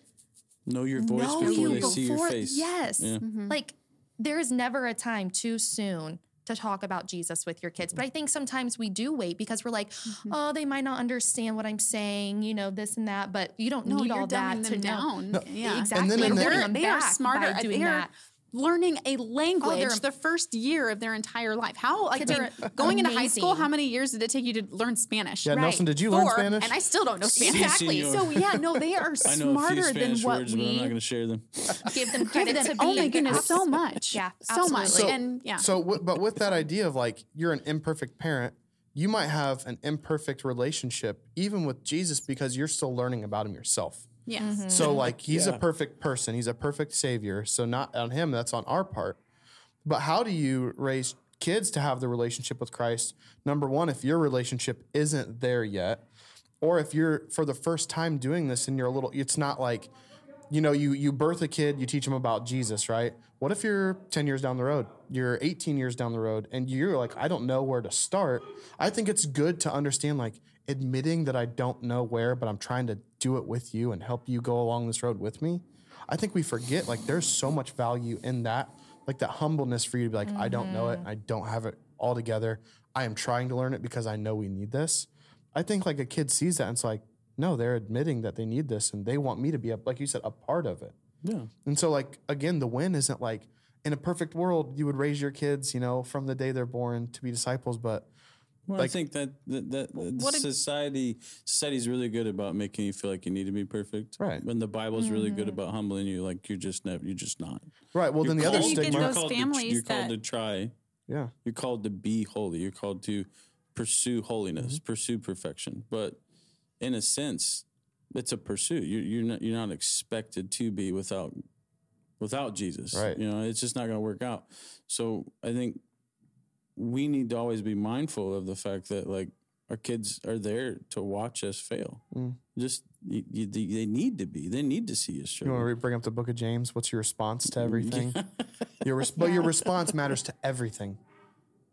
[SPEAKER 3] know your voice
[SPEAKER 2] know
[SPEAKER 3] before
[SPEAKER 2] you
[SPEAKER 3] they see your
[SPEAKER 2] before-
[SPEAKER 3] face.
[SPEAKER 2] Yes,
[SPEAKER 3] Yeah. Mm-hmm.
[SPEAKER 2] like there is never a time too soon to talk about Jesus with your kids. But I think sometimes we do wait because we're like, mm-hmm. oh, they might not understand what I'm saying, you know, this and that. But you don't
[SPEAKER 4] no,
[SPEAKER 2] need
[SPEAKER 4] you're
[SPEAKER 2] all that
[SPEAKER 4] dumbing
[SPEAKER 2] to
[SPEAKER 4] them
[SPEAKER 2] know.
[SPEAKER 4] down. Yeah,
[SPEAKER 2] Exactly.
[SPEAKER 1] then- and then-
[SPEAKER 2] holding
[SPEAKER 4] they're, they are smarter.
[SPEAKER 2] by doing
[SPEAKER 4] They're
[SPEAKER 2] that.
[SPEAKER 4] Learning a oh, language
[SPEAKER 2] they're-
[SPEAKER 4] the first year of their entire life. How like
[SPEAKER 2] Kids
[SPEAKER 4] did-
[SPEAKER 2] are
[SPEAKER 4] going into high school? How many years did it take you to learn Spanish?
[SPEAKER 1] yeah,
[SPEAKER 2] right.
[SPEAKER 1] Nelson, did you learn Spanish?
[SPEAKER 4] and I still don't know Spanish.
[SPEAKER 2] Exactly.
[SPEAKER 4] So yeah, no, they are
[SPEAKER 3] I know a
[SPEAKER 4] smarter
[SPEAKER 3] few
[SPEAKER 4] than
[SPEAKER 3] Spanish
[SPEAKER 4] what
[SPEAKER 3] words, but I'm not going to share them.
[SPEAKER 2] Give them
[SPEAKER 4] give them.
[SPEAKER 2] to be.
[SPEAKER 4] Oh my goodness, so much.
[SPEAKER 2] Yeah,
[SPEAKER 4] so much.
[SPEAKER 2] absolutely.
[SPEAKER 4] and yeah,
[SPEAKER 1] So, but with that idea of like you're an imperfect parent, you might have an imperfect relationship even with Jesus because you're still learning about him yourself.
[SPEAKER 4] Yes. Mm-hmm.
[SPEAKER 1] So like he's a perfect person, he's a perfect savior. So not on him, that's on our part. But how do you raise kids to have the relationship with Christ? Number one, if your relationship isn't there yet, or if you're for the first time doing this and you're a little, it's not like, you know, you you birth a kid, you teach them about Jesus, right? What if you're 10 years down the road, you're 18 years down the road, and you're like, I don't know where to start? I think it's good to understand like admitting that I don't know where, but I'm trying to do it with you and help you go along this road with me. I think we forget like there's so much value in that like that humbleness for you to be like, I don't know it, mm-hmm. I don't have it all together. I am trying to learn it because I know we need this. I think like a kid sees that and it's like, no, they're admitting that they need this and they want me to be a, like you said, a part of it.
[SPEAKER 3] Yeah.
[SPEAKER 1] And so, like, again, the win isn't like in a perfect world, you would raise your kids, you know, from the day they're born to be disciples. But
[SPEAKER 3] Well, I think that that, that
[SPEAKER 4] what
[SPEAKER 3] society society's really good about making you feel like you need to be perfect.
[SPEAKER 1] Right.
[SPEAKER 3] When the Bible's really good about humbling you, like you're just never, you're just not.
[SPEAKER 1] right, well, then the
[SPEAKER 3] You're
[SPEAKER 1] other
[SPEAKER 3] called-
[SPEAKER 4] You get
[SPEAKER 1] stigma,
[SPEAKER 3] you're
[SPEAKER 4] those
[SPEAKER 3] called to-
[SPEAKER 4] families
[SPEAKER 3] you're called to try.
[SPEAKER 1] yeah,
[SPEAKER 3] You're called to be holy. You're called to pursue holiness,
[SPEAKER 1] Mm-hmm.
[SPEAKER 3] pursue perfection. But in a sense, it's a pursuit. You're you're not you're not expected to be without without Jesus.
[SPEAKER 1] Right.
[SPEAKER 3] You know, it's just not going to work out. So I think we need to always be mindful of the fact that like our kids are there to watch us fail.
[SPEAKER 1] Mm.
[SPEAKER 3] Just you, you, they they need to be. They need to see us
[SPEAKER 1] you want to bring up the book of James? What's your response to everything? your res- But your response matters to everything.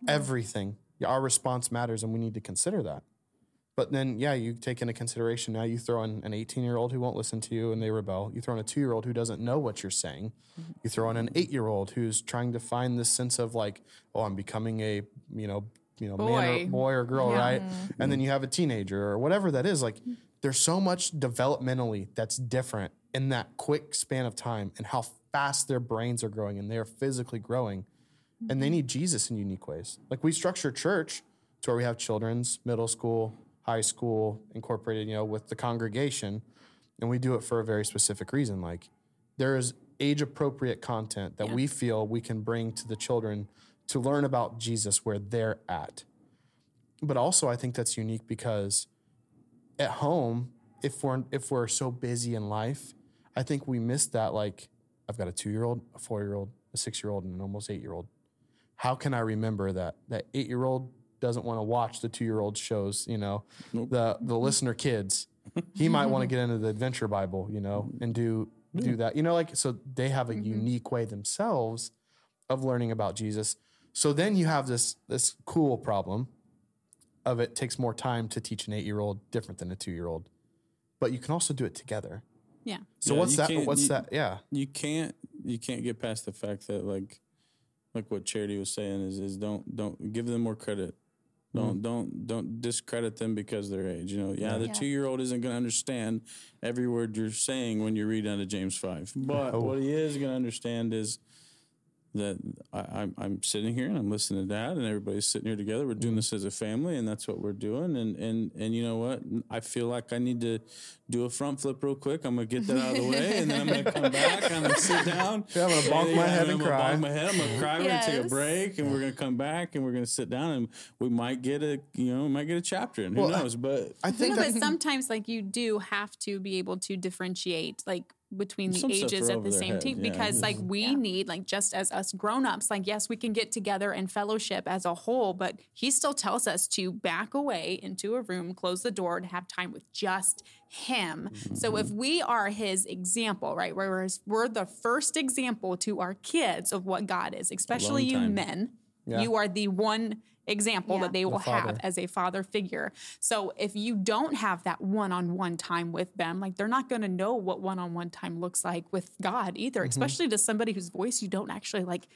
[SPEAKER 1] Everything. Our response matters, and we need to consider that. But then, yeah, you take into consideration now you throw in an 18 year old who won't listen to you and they rebel. You throw in a two year old who doesn't know what you're saying. Mm-hmm. You throw in an eight year old who's trying to find this sense of like, oh, I'm becoming a, you know, you know, man or
[SPEAKER 4] Boy.
[SPEAKER 1] boy or girl,
[SPEAKER 4] Yeah.
[SPEAKER 1] right? Mm-hmm. And then you have a teenager or whatever that is. Like, there's so much developmentally that's different in that quick span of time and how fast their brains are growing and they're physically growing. And they mm-hmm. need Jesus in unique ways. Like we structure church to where we have children's, middle school, high school incorporated, you know, with the congregation. And we do it for a very specific reason. Like there is age appropriate content that we feel we can bring to the children to learn about Jesus where they're at. But also I think that's unique because at home, if we're if we're so busy in life, I think we miss that like I've got a 2-year-old, a 4-year-old, a 6-year-old and an almost 8-year-old. How can I remember that that 8-year-old doesn't want to watch the 2-year-old shows, you know, the the listener kids. He might want to get into the adventure Bible, you know, and do do that. You know like so they have a mm-hmm. unique way themselves of learning about Jesus. So then you have this this cool problem of it takes more time to teach an eight year old different than a two year old, but you can also do it together.
[SPEAKER 4] Yeah.
[SPEAKER 1] So
[SPEAKER 3] Yeah,
[SPEAKER 1] what's that? What's
[SPEAKER 3] you-
[SPEAKER 1] that? Yeah,
[SPEAKER 3] you can't you can't get past the fact that like like what charity was saying is is don't don't give them more credit don't mm. don't don't discredit them because of their age you know? Yeah, the
[SPEAKER 2] Yeah.
[SPEAKER 3] two year old isn't going to understand every word you're saying when you read out of james 5 but what he is going to understand is that I, I'm, I'm sitting here and I'm listening to dad and everybody's sitting here together. We're doing mm-hmm. this as a family and that's what we're doing. And, and, and you know what? I feel like I need to do a front flip real quick. I'm going to get that out of the way and then I'm going to come back. I'm going to sit down.
[SPEAKER 1] Yeah, I'm gonna bonk my head
[SPEAKER 3] I'm
[SPEAKER 1] and
[SPEAKER 3] gonna
[SPEAKER 1] cry.
[SPEAKER 3] bonk my head. I'm going to cry. We're going to take a break and we're going to come back and we're going to sit down and we might get a, you know, we might get a chapter and who
[SPEAKER 1] Well,
[SPEAKER 3] knows, but
[SPEAKER 1] I think
[SPEAKER 4] No,
[SPEAKER 1] that
[SPEAKER 4] but sometimes like you do have to be able to differentiate like between the
[SPEAKER 3] Some
[SPEAKER 4] ages
[SPEAKER 3] are
[SPEAKER 4] at the same
[SPEAKER 3] head,
[SPEAKER 4] time
[SPEAKER 3] yeah.
[SPEAKER 4] because like we
[SPEAKER 2] Yeah.
[SPEAKER 4] need like just as us grown-ups like yes we can get together and fellowship as a whole but he still tells us to back away into a room close the door to have time with just him so if we are his example right we're, we're the first example to our kids of what god is especially you men
[SPEAKER 1] Yeah.
[SPEAKER 4] you are the one example
[SPEAKER 2] Yeah.
[SPEAKER 4] that they will
[SPEAKER 1] father.
[SPEAKER 4] have as a father figure. So if you don't have that one-on-one time with them, like they're not going to know what one-on-one time looks like with God either,
[SPEAKER 1] Mm-hmm.
[SPEAKER 4] especially to somebody whose voice you don't actually like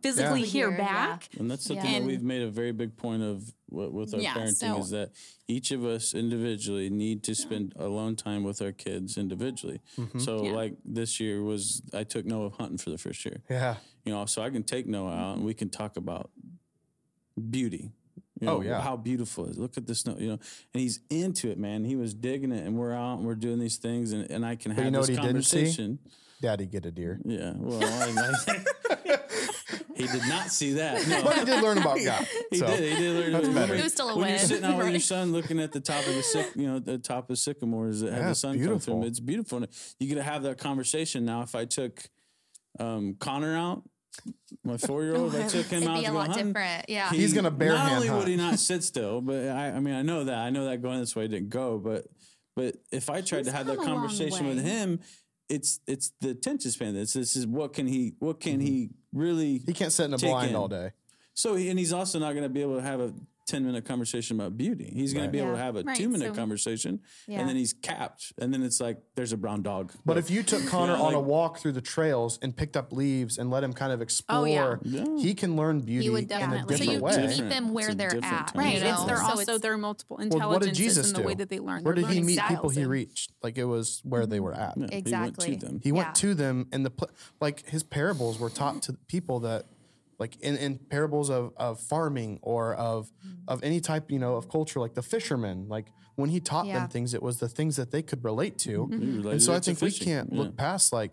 [SPEAKER 4] physically
[SPEAKER 1] Yeah.
[SPEAKER 4] hear
[SPEAKER 2] Hear, yeah.
[SPEAKER 4] back.
[SPEAKER 3] And that's something
[SPEAKER 2] Yeah.
[SPEAKER 3] that we've made a very big point of with our
[SPEAKER 4] Yeah,
[SPEAKER 3] parenting
[SPEAKER 4] so-
[SPEAKER 3] is that each of us individually need to spend alone time with our kids individually.
[SPEAKER 1] Mm-hmm.
[SPEAKER 3] So
[SPEAKER 4] Yeah.
[SPEAKER 3] like this year was I took Noah hunting for the first year.
[SPEAKER 1] yeah,
[SPEAKER 3] You know, so I can take Noah out and we can talk about beauty. You know,
[SPEAKER 1] Oh, yeah.
[SPEAKER 3] how beautiful it is. Look at this snow, you know. And he's into it, man. He was digging it and we're out and we're doing these things and, and I can have
[SPEAKER 1] you know
[SPEAKER 3] this
[SPEAKER 1] what he didn't see?
[SPEAKER 3] conversation.
[SPEAKER 1] Daddy get a deer.
[SPEAKER 3] Yeah. Well, I, I, he did not see that. No.
[SPEAKER 1] But he did learn about God.
[SPEAKER 3] He
[SPEAKER 1] so.
[SPEAKER 3] did. He did learn.
[SPEAKER 1] That's
[SPEAKER 3] Remember,
[SPEAKER 1] better.
[SPEAKER 2] It was still a
[SPEAKER 3] when you're sitting out with your son, looking at the top of the syc, you know, the top of sycamores that have the
[SPEAKER 1] it's
[SPEAKER 3] sun come
[SPEAKER 1] beautiful.
[SPEAKER 3] through. 'em. It's beautiful. And you get to have that conversation now. If I took um, Connor out, my four year old, if I took him
[SPEAKER 2] It'd
[SPEAKER 3] out
[SPEAKER 2] be
[SPEAKER 3] to
[SPEAKER 2] a
[SPEAKER 3] go
[SPEAKER 2] lot
[SPEAKER 3] hunting,
[SPEAKER 2] different. Yeah.
[SPEAKER 3] he-
[SPEAKER 1] He's gonna bare
[SPEAKER 3] Not
[SPEAKER 1] hand
[SPEAKER 3] only
[SPEAKER 1] hunt.
[SPEAKER 3] would he not sit still, but I, I mean, I know that. I know that going this way didn't go. But but if I tried
[SPEAKER 4] He's
[SPEAKER 3] to have that
[SPEAKER 4] come a long
[SPEAKER 3] conversation with him. It's it's the attention span. This this is what can he what can mm-hmm. he really
[SPEAKER 1] He can't sit in a
[SPEAKER 3] Take
[SPEAKER 1] blind
[SPEAKER 3] in.
[SPEAKER 1] all day.
[SPEAKER 3] so he, and he's also not going to be able to have a 10 minute conversation about beauty. He's going
[SPEAKER 1] Right.
[SPEAKER 3] to be able to have a
[SPEAKER 4] Right,
[SPEAKER 3] two minute
[SPEAKER 4] so-
[SPEAKER 3] conversation
[SPEAKER 2] Yeah.
[SPEAKER 3] and then he's capped. And then it's like, there's a brown dog.
[SPEAKER 1] But if you took Connor
[SPEAKER 3] know,
[SPEAKER 1] on a walk through the trails and picked up leaves and let him kind of explore,
[SPEAKER 4] Oh, yeah.
[SPEAKER 3] Yeah.
[SPEAKER 1] he can learn beauty
[SPEAKER 4] would
[SPEAKER 1] in a
[SPEAKER 4] definitely.
[SPEAKER 2] So
[SPEAKER 1] different
[SPEAKER 2] you,
[SPEAKER 1] way.
[SPEAKER 2] you meet them where
[SPEAKER 3] It's
[SPEAKER 2] they're at.
[SPEAKER 4] Right.
[SPEAKER 2] You
[SPEAKER 4] It's
[SPEAKER 2] know?
[SPEAKER 4] their
[SPEAKER 2] So
[SPEAKER 4] also
[SPEAKER 2] it's-
[SPEAKER 4] their multiple
[SPEAKER 1] Well,
[SPEAKER 4] intelligences
[SPEAKER 1] what did Jesus
[SPEAKER 4] and the
[SPEAKER 1] do?
[SPEAKER 4] way that they learn.
[SPEAKER 1] Where did he
[SPEAKER 4] learning
[SPEAKER 1] meet people he reached? Like it was where they were at.
[SPEAKER 3] Yeah,
[SPEAKER 2] Exactly.
[SPEAKER 3] He went to them.
[SPEAKER 1] He
[SPEAKER 2] Yeah.
[SPEAKER 1] went to them and the pl- like his parables were taught to people that like in, in parables of, of farming or of of any type, you know, of culture, like the fishermen, like when he taught
[SPEAKER 2] Yeah.
[SPEAKER 1] them things, it was the things that they could relate to.
[SPEAKER 3] He related
[SPEAKER 1] And so I think we can't
[SPEAKER 3] Yeah.
[SPEAKER 1] look past like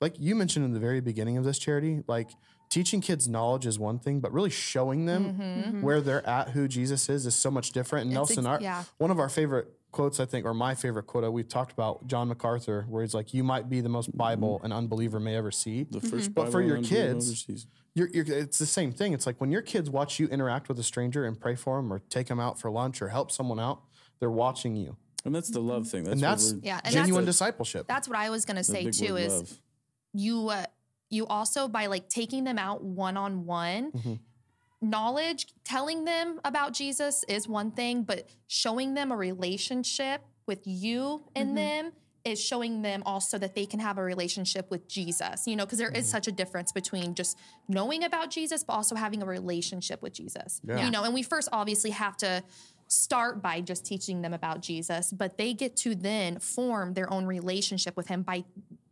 [SPEAKER 1] like you mentioned in the very beginning of this charity, like teaching kids knowledge is one thing, but really showing them where they're at, who Jesus is, is so much different. And
[SPEAKER 2] Mm-hmm. It's
[SPEAKER 1] Nelson,
[SPEAKER 2] ex-
[SPEAKER 1] our,
[SPEAKER 2] yeah.
[SPEAKER 1] one of our favorite quotes, I think, or my favorite quote, uh, we've talked about John MacArthur, where he's like, "You might be the most Bible an unbeliever may ever see."
[SPEAKER 3] The 1st
[SPEAKER 1] But for your kids,
[SPEAKER 3] overseas.
[SPEAKER 1] You're, you're, it's the same thing. It's like when your kids watch you interact with a stranger and pray for them, or take them out for lunch, or help someone out, they're watching you,
[SPEAKER 3] And that's the love thing. That's,
[SPEAKER 1] and
[SPEAKER 3] what
[SPEAKER 1] that's
[SPEAKER 2] Yeah, and
[SPEAKER 1] genuine
[SPEAKER 2] that's-
[SPEAKER 1] discipleship.
[SPEAKER 2] That's what I was gonna say too. Is
[SPEAKER 3] love.
[SPEAKER 2] you uh, you also by like taking them out one on one
[SPEAKER 1] Mm-hmm.
[SPEAKER 2] knowledge telling them about jesus is one thing but showing them a relationship with you and them is showing them also that they can have a relationship with jesus you know because there is mm-hmm. such a difference between just knowing about jesus but also having a relationship with jesus
[SPEAKER 1] Yeah.
[SPEAKER 2] you know and we first obviously have to start by just teaching them about jesus but they get to then form their own relationship with him by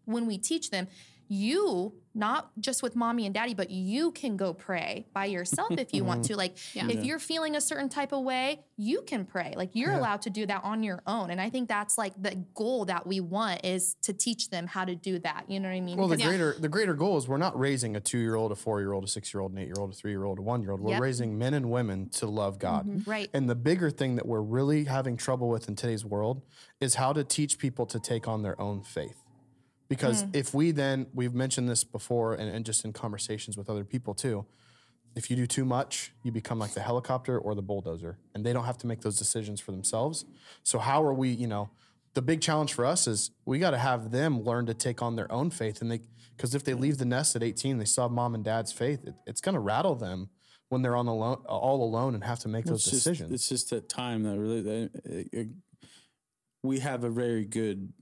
[SPEAKER 2] when we teach them, you, not just with mommy and daddy, but you can go pray by yourself if you want mm-hmm. to. Like,
[SPEAKER 4] Yeah.
[SPEAKER 2] if you're feeling a certain type of way, you can pray. Like, you're
[SPEAKER 1] Yeah.
[SPEAKER 2] allowed to do that on your own. And I think that's like the goal that we want is to teach them how to do that. You know what I mean?
[SPEAKER 1] Well, the
[SPEAKER 2] Because-
[SPEAKER 1] greater the greater goal is we're not raising a two year old, a four year old, a six year old, an eight year old, a three year old, a one year old. We're
[SPEAKER 2] Yep.
[SPEAKER 1] raising men and women to love God. Mm-hmm.
[SPEAKER 2] Right.
[SPEAKER 1] And the bigger thing that we're really having trouble with in today's world is how to teach people to take on their own faith. Because hmm. if we then, we've mentioned this before and, and just in conversations with other people too, if you do too much, you become like the helicopter or the bulldozer, and they don't have to make those decisions for themselves. So, how are we, you know, the big challenge for us is we got to have them learn to take on their own faith. And they, because if they hmm. leave the nest at 18, they saw mom and dad's faith, it, it's going to rattle them when they're on the lo- all alone and have to make those
[SPEAKER 3] It's just-
[SPEAKER 1] decisions.
[SPEAKER 3] it's just that time that really that, it- it- we have a very good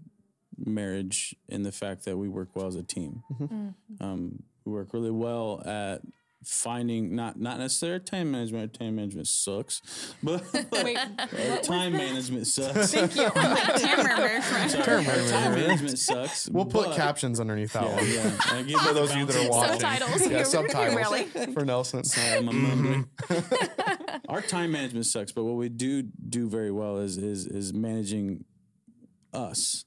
[SPEAKER 3] marriage in the fact that we work well as a team. Mm-hmm. Mm-hmm. Um, we work really well at finding not not necessarily time management. Our time management sucks, but
[SPEAKER 4] Wait,
[SPEAKER 3] our time management sucks.
[SPEAKER 4] thank you. I'm like, camera refresh.
[SPEAKER 3] Our time management sucks.
[SPEAKER 1] We'll put
[SPEAKER 3] but-
[SPEAKER 1] captions underneath that
[SPEAKER 3] Yeah,
[SPEAKER 1] one.
[SPEAKER 3] yeah. I give
[SPEAKER 1] For those of you that are watching.
[SPEAKER 2] Subtitles.
[SPEAKER 1] Yeah, subtitles
[SPEAKER 4] Really?
[SPEAKER 1] for Nelson.
[SPEAKER 3] I'm a. Mm-hmm. Our time management sucks, but what we do do very well is is is managing us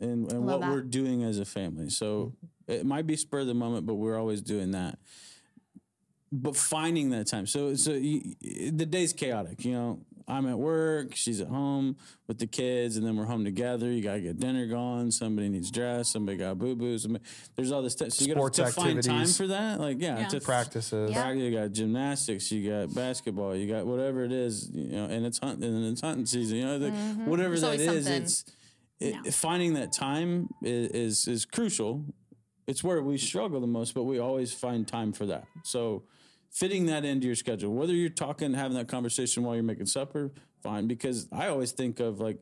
[SPEAKER 3] and, and what
[SPEAKER 2] that.
[SPEAKER 3] we're doing as a family. So it might be spur of the moment, but we're always doing that. But finding that time. So so you, the day's chaotic, you know. I'm at work, she's at home with the kids, and then we're home together. You gotta get dinner going. Somebody needs dress. Somebody got boo boos. There's all this stuff. So you
[SPEAKER 1] Sports
[SPEAKER 3] gotta to find time
[SPEAKER 1] activities.
[SPEAKER 3] for that. Like yeah,
[SPEAKER 4] Yeah.
[SPEAKER 3] to
[SPEAKER 1] Practices.
[SPEAKER 2] Yeah.
[SPEAKER 3] You got gymnastics, you got basketball, you got whatever it is, you know, and it's hunting, and it's hunting season, you know, like, mm-hmm. whatever
[SPEAKER 2] There's
[SPEAKER 3] that
[SPEAKER 2] always
[SPEAKER 3] is,
[SPEAKER 2] something.
[SPEAKER 3] it's it,
[SPEAKER 4] Yeah.
[SPEAKER 3] finding that time is, is is crucial. It's where we struggle the most, but we always find time for that. So fitting that into your schedule, whether you're talking, having that conversation while you're making supper, fine. Because I always think of like,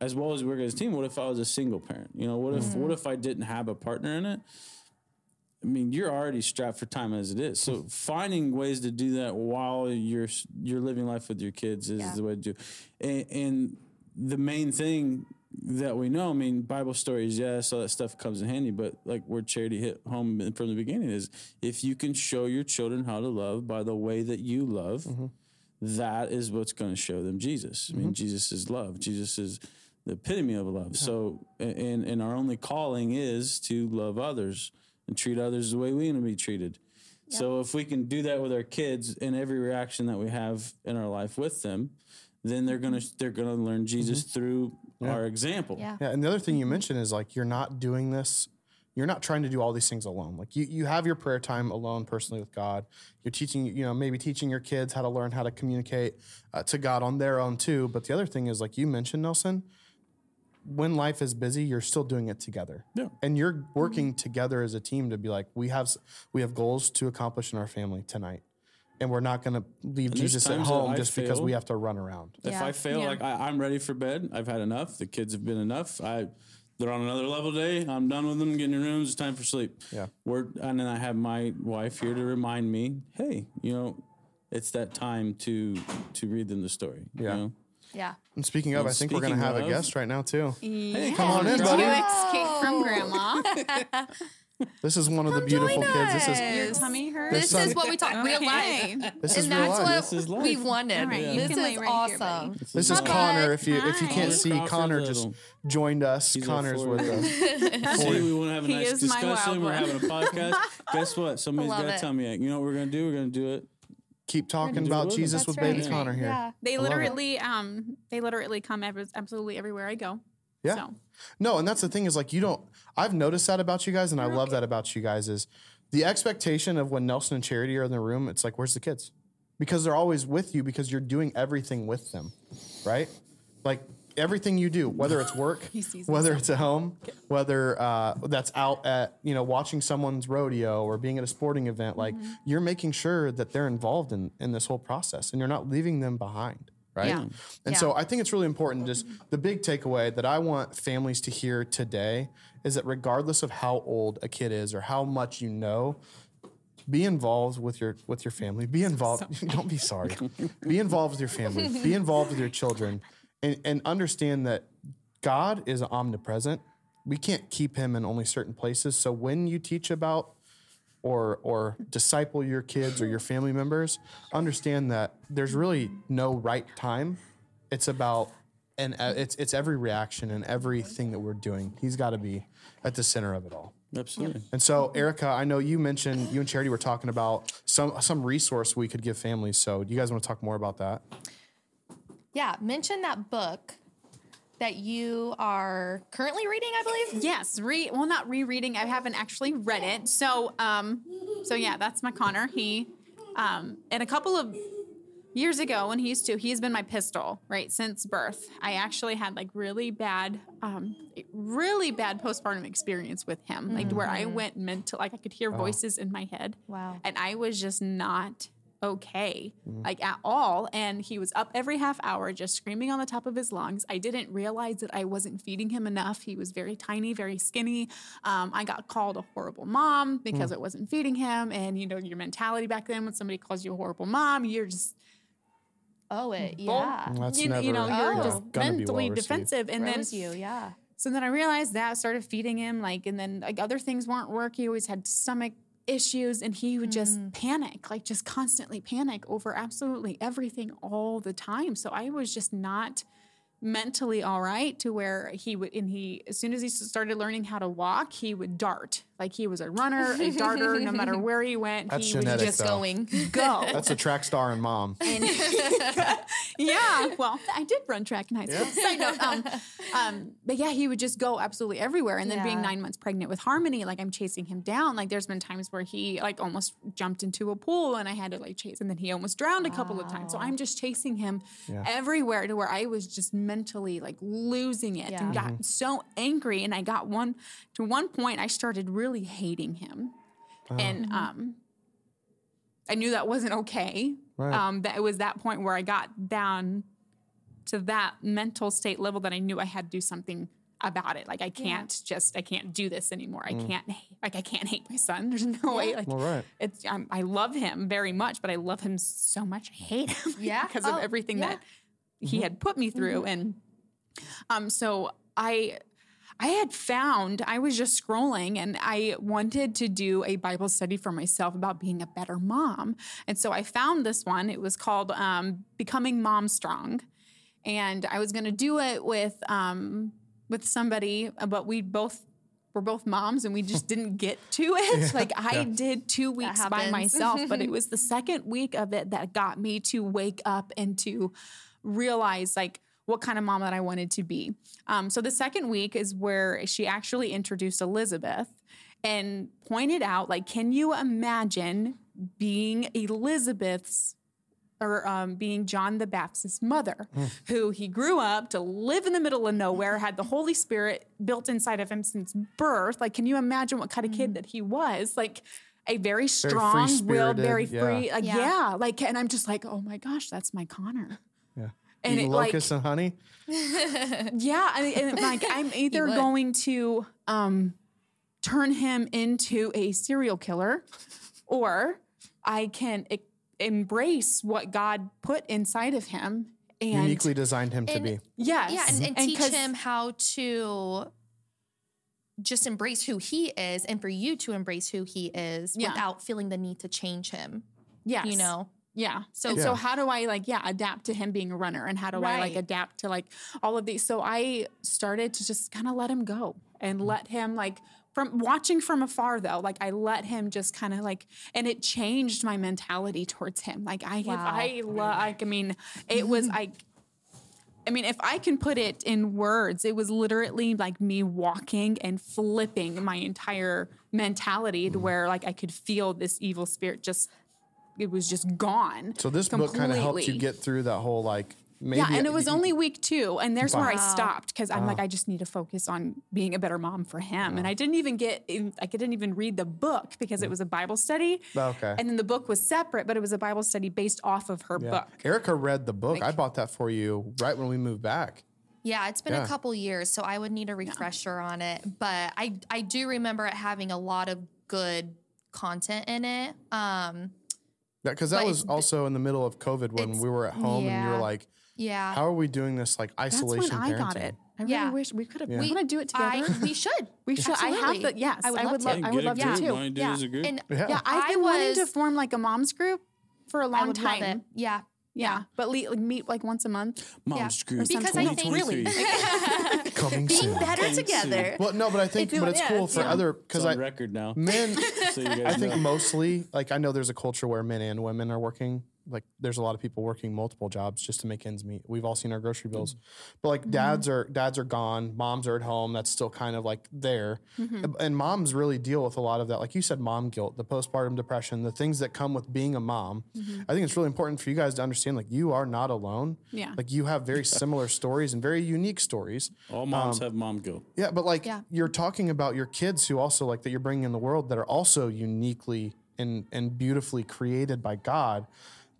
[SPEAKER 3] as well as we work as a team, what if I was a single parent? You know, what if mm-hmm. what if I didn't have a partner in it? I mean, you're already strapped for time as it is. So finding ways to do that while you're you're living life with your kids is
[SPEAKER 2] Yeah.
[SPEAKER 3] the way to do. And, and the main thing that we know, I mean, Bible stories, yes, all that stuff comes in handy. But like where charity hit home from the beginning is, if you can show your children how to love by the way that you love, mm-hmm. that is what's going to show them Jesus. I mean, mm-hmm. Jesus is love. Jesus is the epitome of love. So, and and our only calling is to love others and treat others the way we want to be treated. So, if we can do that with our kids in every reaction that we have in our life with them, then they're gonna they're gonna learn Jesus mm-hmm. through our example.
[SPEAKER 2] Yeah.
[SPEAKER 1] Yeah, and the other thing you mentioned is like you're not doing this. You're not trying to do all these things alone. Like you, you have your prayer time alone personally with God. You're teaching, you know, maybe teaching your kids how to learn how to communicate uh, to God on their own too. But the other thing is, like you mentioned, Nelson, when life is busy, you're still doing it together.
[SPEAKER 3] Yeah.
[SPEAKER 1] And you're working together as a team to be like, we have we have goals to accomplish in our family tonight. And we're not going to leave
[SPEAKER 3] there's
[SPEAKER 1] Jesus at home
[SPEAKER 3] I
[SPEAKER 1] just because we have to run around.
[SPEAKER 3] If
[SPEAKER 2] Yeah.
[SPEAKER 3] I fail,
[SPEAKER 4] Yeah.
[SPEAKER 3] like I, I'm ready for bed. I've had enough. The kids have been enough. I they're on another level today. I'm done with them. Get in your rooms. It's time for sleep.
[SPEAKER 1] Yeah.
[SPEAKER 3] We're and then I have my wife here to remind me, hey, you know, it's that time to to read them the story. you
[SPEAKER 1] Yeah.
[SPEAKER 3] know?
[SPEAKER 2] Yeah.
[SPEAKER 1] And speaking of,
[SPEAKER 3] And
[SPEAKER 1] I think we're going to
[SPEAKER 3] speaking
[SPEAKER 1] have a guest right now too.
[SPEAKER 4] Hey,
[SPEAKER 1] come on in, buddy.
[SPEAKER 4] escape from grandma.
[SPEAKER 1] This is one of the beautiful
[SPEAKER 2] join
[SPEAKER 1] kids. This is
[SPEAKER 2] us.
[SPEAKER 4] Your tummy hurts.
[SPEAKER 2] This
[SPEAKER 1] son-
[SPEAKER 2] is what we talk real
[SPEAKER 4] Okay.
[SPEAKER 2] life.
[SPEAKER 1] this is
[SPEAKER 2] and
[SPEAKER 1] real
[SPEAKER 2] that's
[SPEAKER 1] life.
[SPEAKER 2] what
[SPEAKER 3] This is
[SPEAKER 2] we wanted.
[SPEAKER 4] All right, you
[SPEAKER 2] This is
[SPEAKER 4] right here,
[SPEAKER 2] awesome.
[SPEAKER 4] buddy.
[SPEAKER 1] This is
[SPEAKER 2] Hi,
[SPEAKER 1] Connor. If you if you can't see, Connor just joined us.
[SPEAKER 3] He's
[SPEAKER 1] Connor's with us.
[SPEAKER 3] See, we want to have a
[SPEAKER 4] He
[SPEAKER 3] nice
[SPEAKER 4] is my wild
[SPEAKER 3] discussion. We're having a podcast. Guess what? Somebody's
[SPEAKER 2] Love
[SPEAKER 3] got to
[SPEAKER 2] it.
[SPEAKER 3] tell me. You know what we're gonna do? We're gonna do it.
[SPEAKER 1] Keep talking about. Jesus with
[SPEAKER 2] right.
[SPEAKER 1] baby Connor here.
[SPEAKER 2] Yeah.
[SPEAKER 4] They
[SPEAKER 1] love it.
[SPEAKER 4] literally, um, they literally come every, absolutely everywhere I go.
[SPEAKER 1] Yeah.
[SPEAKER 4] So,
[SPEAKER 1] No, and that's the thing is like you don't. I've noticed that about you guys, and I love that about you guys is the expectation of when Nelson and Charity are in the room. It's like, where's the kids? Because they're always with you because you're doing everything with them, right? Like everything you do, whether it's work, whether it's at home, whether uh, that's out at you know watching someone's rodeo or being at a sporting event, like
[SPEAKER 4] Mm-hmm.
[SPEAKER 1] you're making sure that they're involved in in this whole process, and you're not leaving them behind, right?
[SPEAKER 2] Yeah.
[SPEAKER 1] And
[SPEAKER 2] Yeah.
[SPEAKER 1] so I think it's really important. Just the big takeaway that I want families to hear today is that regardless of how old a kid is or how much you know, be involved with your with your family. Be involved. don't be sorry. be involved with your family. Be involved with your children, and and understand that God is omnipresent. We can't keep Him in only certain places. So when you teach about or or disciple your kids or your family members, understand that there's really no right time. It's about and uh, it's it's every reaction and everything that we're doing. He's got to be at the center of it all.
[SPEAKER 3] Absolutely.
[SPEAKER 1] And so, Erica, I know you mentioned you and Charity were talking about some some resource we could give families. So, do you guys want to talk more about that?
[SPEAKER 2] Yeah. Mention that book that you are currently reading, I believe.
[SPEAKER 4] yes, re well, not rereading. I haven't actually read it. So, um, so yeah, that's my Connor. He, um, and a couple of years ago when he used to, he's been my pistol right since birth. I actually had like really bad, um, really bad postpartum experience with him, like where I went mental, like I could hear voices in my head.
[SPEAKER 2] Wow.
[SPEAKER 4] and I was just not okay, like at all. And he was up every half hour, just screaming on the top of his lungs. I didn't realize that I wasn't feeding him enough. He was very tiny, very skinny. Um, I got called a horrible mom because I wasn't feeding him. And you know, your mentality back then when somebody calls you a horrible mom, you're just
[SPEAKER 2] Oh, it. Yeah.
[SPEAKER 1] That's
[SPEAKER 4] you, you know
[SPEAKER 1] never,
[SPEAKER 4] you're
[SPEAKER 2] Oh.
[SPEAKER 4] just
[SPEAKER 1] gonna
[SPEAKER 4] mentally
[SPEAKER 1] well
[SPEAKER 4] defensive. And then
[SPEAKER 2] you. Yeah.
[SPEAKER 4] so then I realized that, started feeding him, like, and then like other things weren't working. He always had stomach issues, and he would just mm. panic, like just constantly panic over absolutely everything all the time. So I was just not mentally all right to where he would, and he, as soon as he started learning how to walk, he would dart. Like he was a runner, a darter, no matter where he went,
[SPEAKER 1] That's
[SPEAKER 4] he
[SPEAKER 1] genetic,
[SPEAKER 4] would just
[SPEAKER 1] though.
[SPEAKER 2] Going.
[SPEAKER 4] go.
[SPEAKER 1] That's a track star and mom.
[SPEAKER 4] yeah, well, I did run track in high school. Side note, um, um, but yeah, he would just go absolutely everywhere. And then being nine months pregnant with Harmony, like I'm chasing him down. Like there's been times where he like almost jumped into a pool and I had to like chase, and then he almost drowned a couple of times. So I'm just chasing him everywhere to where I was just mentally like losing it and
[SPEAKER 2] Yeah.
[SPEAKER 4] got so angry. And I got one to one point, I started really hating him, and um. I knew that wasn't okay.
[SPEAKER 1] Right.
[SPEAKER 4] Um, that it was that point where I got down to that mental state level that I knew I had to do something about it. Like I can't just, I can't do this anymore. I can't, like I can't hate my son. There's no way. Like
[SPEAKER 1] Well, right.
[SPEAKER 4] it's, um, I love him very much, but I love him so much. I hate him
[SPEAKER 2] Yeah.
[SPEAKER 4] because
[SPEAKER 2] Oh,
[SPEAKER 4] of everything
[SPEAKER 2] yeah.
[SPEAKER 4] that he had put me through. And um, so I, I had found, I was just scrolling and I wanted to do a Bible study for myself about being a better mom. And so I found this one. It was called um, Becoming Mom Strong. And I was going to do it with, um, with somebody, uh, but we both were both moms and we just didn't get to it. Like I did two weeks by myself, but it was the second week of it that got me to wake up and to realize like what kind of mom that I wanted to be. Um, so the second week is where she actually introduced Elizabeth and pointed out like, can you imagine being Elizabeth's or um, being John the Baptist's mother, who he grew up to live in the middle of nowhere, had the Holy Spirit built inside of him since birth. Like, can you imagine what kind of kid that he was? Like, a very strong willed, very
[SPEAKER 1] free-spirited,
[SPEAKER 4] free.
[SPEAKER 1] yeah.
[SPEAKER 4] Like,
[SPEAKER 2] Yeah.
[SPEAKER 4] yeah. Like, and I'm just like, oh my gosh, that's my Connor.
[SPEAKER 1] Yeah.
[SPEAKER 4] And
[SPEAKER 1] Eating
[SPEAKER 4] it like,
[SPEAKER 1] locusts and honey.
[SPEAKER 4] yeah, I mean, and like I'm either going to um, turn him into a serial killer, or I can e- embrace what God put inside of him and
[SPEAKER 1] Uniquely designed him to be.
[SPEAKER 4] yes,
[SPEAKER 2] Yeah, and, and teach
[SPEAKER 4] 'cause-
[SPEAKER 2] him how to just embrace who he is and for you to embrace who he is
[SPEAKER 4] Yeah.
[SPEAKER 2] without feeling the need to change him.
[SPEAKER 4] Yes.
[SPEAKER 2] You know?
[SPEAKER 4] Yeah.
[SPEAKER 2] So-
[SPEAKER 4] So
[SPEAKER 1] Yeah.
[SPEAKER 4] so how do I like yeah adapt to him being a runner and how do I like adapt to like all of these? So I started to just kind of let him go and mm. let him like from watching from afar though like I let him just kind of like and it changed my mentality towards him. Like I
[SPEAKER 2] Wow.
[SPEAKER 4] I love like I mean it was mm-hmm. like I mean, if I can put it in words, it was literally like me walking and flipping my entire mentality to mm. where like I could feel this evil spirit just it was just gone.
[SPEAKER 1] So this book kind of helped you get through that whole like maybe
[SPEAKER 4] Yeah, and it was only week two, and there's where I stopped because I'm like,
[SPEAKER 1] Ah.
[SPEAKER 4] I just need to focus on being a better mom for him. And I didn't even get, in, I didn't even read the book because it was a Bible study.
[SPEAKER 1] Okay.
[SPEAKER 4] And then the book was separate, but it was a Bible study based off of her
[SPEAKER 1] Yeah.
[SPEAKER 4] book.
[SPEAKER 1] Erica read the book. I bought that for you right when we moved back.
[SPEAKER 2] Yeah, it's been
[SPEAKER 1] Yeah.
[SPEAKER 2] a couple years, so I would need a refresher on it. But I I do remember it having a lot of good content in it. Um,
[SPEAKER 1] Because that
[SPEAKER 2] But
[SPEAKER 1] was also in the middle of COVID when we were at home and you were like,
[SPEAKER 2] yeah.
[SPEAKER 1] how are we doing this like isolation?"
[SPEAKER 4] That's
[SPEAKER 1] isolation
[SPEAKER 4] when I got it. I really
[SPEAKER 2] Yeah.
[SPEAKER 4] wish we could have.
[SPEAKER 1] Yeah.
[SPEAKER 4] We want to do it together.
[SPEAKER 2] I we should.
[SPEAKER 4] we should. I have
[SPEAKER 2] Absolutely.
[SPEAKER 4] the yes.
[SPEAKER 2] I would love to.
[SPEAKER 4] love.
[SPEAKER 3] Hey,
[SPEAKER 4] I would love
[SPEAKER 3] group.
[SPEAKER 4] to too.
[SPEAKER 3] Why don't you do it
[SPEAKER 2] Yeah.
[SPEAKER 3] as a group?
[SPEAKER 2] And
[SPEAKER 1] Yeah.
[SPEAKER 4] Yeah, I've
[SPEAKER 2] I
[SPEAKER 4] been wanting to form like a mom's group for a long
[SPEAKER 2] would love it.
[SPEAKER 4] time.
[SPEAKER 2] Yeah.
[SPEAKER 4] Yeah, but le- like meet like once a month.
[SPEAKER 3] Mom's
[SPEAKER 2] Yeah.
[SPEAKER 3] group.
[SPEAKER 2] Because I think-
[SPEAKER 3] really
[SPEAKER 1] Coming
[SPEAKER 2] Being
[SPEAKER 1] soon.
[SPEAKER 2] better
[SPEAKER 3] Coming
[SPEAKER 2] together.
[SPEAKER 1] Well, no, but I think,
[SPEAKER 2] It's-
[SPEAKER 1] but it's
[SPEAKER 2] yeah,
[SPEAKER 1] cool
[SPEAKER 2] it's-
[SPEAKER 1] for
[SPEAKER 2] yeah.
[SPEAKER 1] other because I
[SPEAKER 3] record now.
[SPEAKER 1] men.
[SPEAKER 3] so you guys
[SPEAKER 1] I think
[SPEAKER 3] know.
[SPEAKER 1] mostly like I know there's a culture where men and women are working. Like there's a lot of people working multiple jobs just to make ends meet. We've all seen our grocery mm-hmm. bills, but like mm-hmm. dads are dads are gone, moms are at home. That's still kind of like there, mm-hmm. and moms really deal with a lot of that. Like you said, mom guilt, the postpartum depression, the things that come with being a mom. I think it's really important for you guys to understand like you are not alone.
[SPEAKER 4] Yeah.
[SPEAKER 1] like you have very similar stories and very unique stories.
[SPEAKER 3] All moms
[SPEAKER 1] Um,
[SPEAKER 3] have mom guilt.
[SPEAKER 1] Yeah, but like
[SPEAKER 2] Yeah.
[SPEAKER 1] you're talking about your kids who also like that you're bringing in the world that are also uniquely and and beautifully created by God.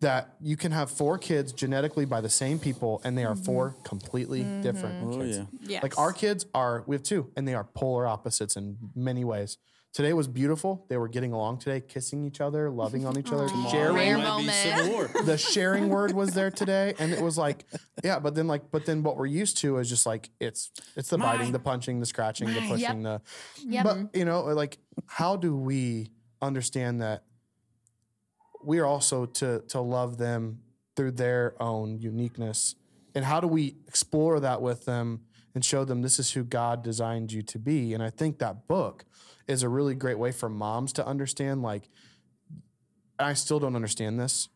[SPEAKER 1] That you can have four kids genetically by the same people, and they are four completely different
[SPEAKER 3] Oh
[SPEAKER 1] kids.
[SPEAKER 3] yeah.
[SPEAKER 4] Yes.
[SPEAKER 1] Like our kids are, we have two, and they are polar opposites in many ways. Today was beautiful. They were getting along today, kissing each other, loving on each other,
[SPEAKER 3] Tomorrow
[SPEAKER 1] sharing
[SPEAKER 3] might be. Civil War.
[SPEAKER 1] the sharing word was there today and it was like yeah but then like but then what we're used to is just like it's it's the biting the punching the scratching the pushing the
[SPEAKER 2] Yep.
[SPEAKER 1] but you know like how do we understand that we are also to to love them through their own uniqueness and how do we explore that with them and show them this is who God designed you to be and I think that book is a really great way for moms to understand like I still don't understand this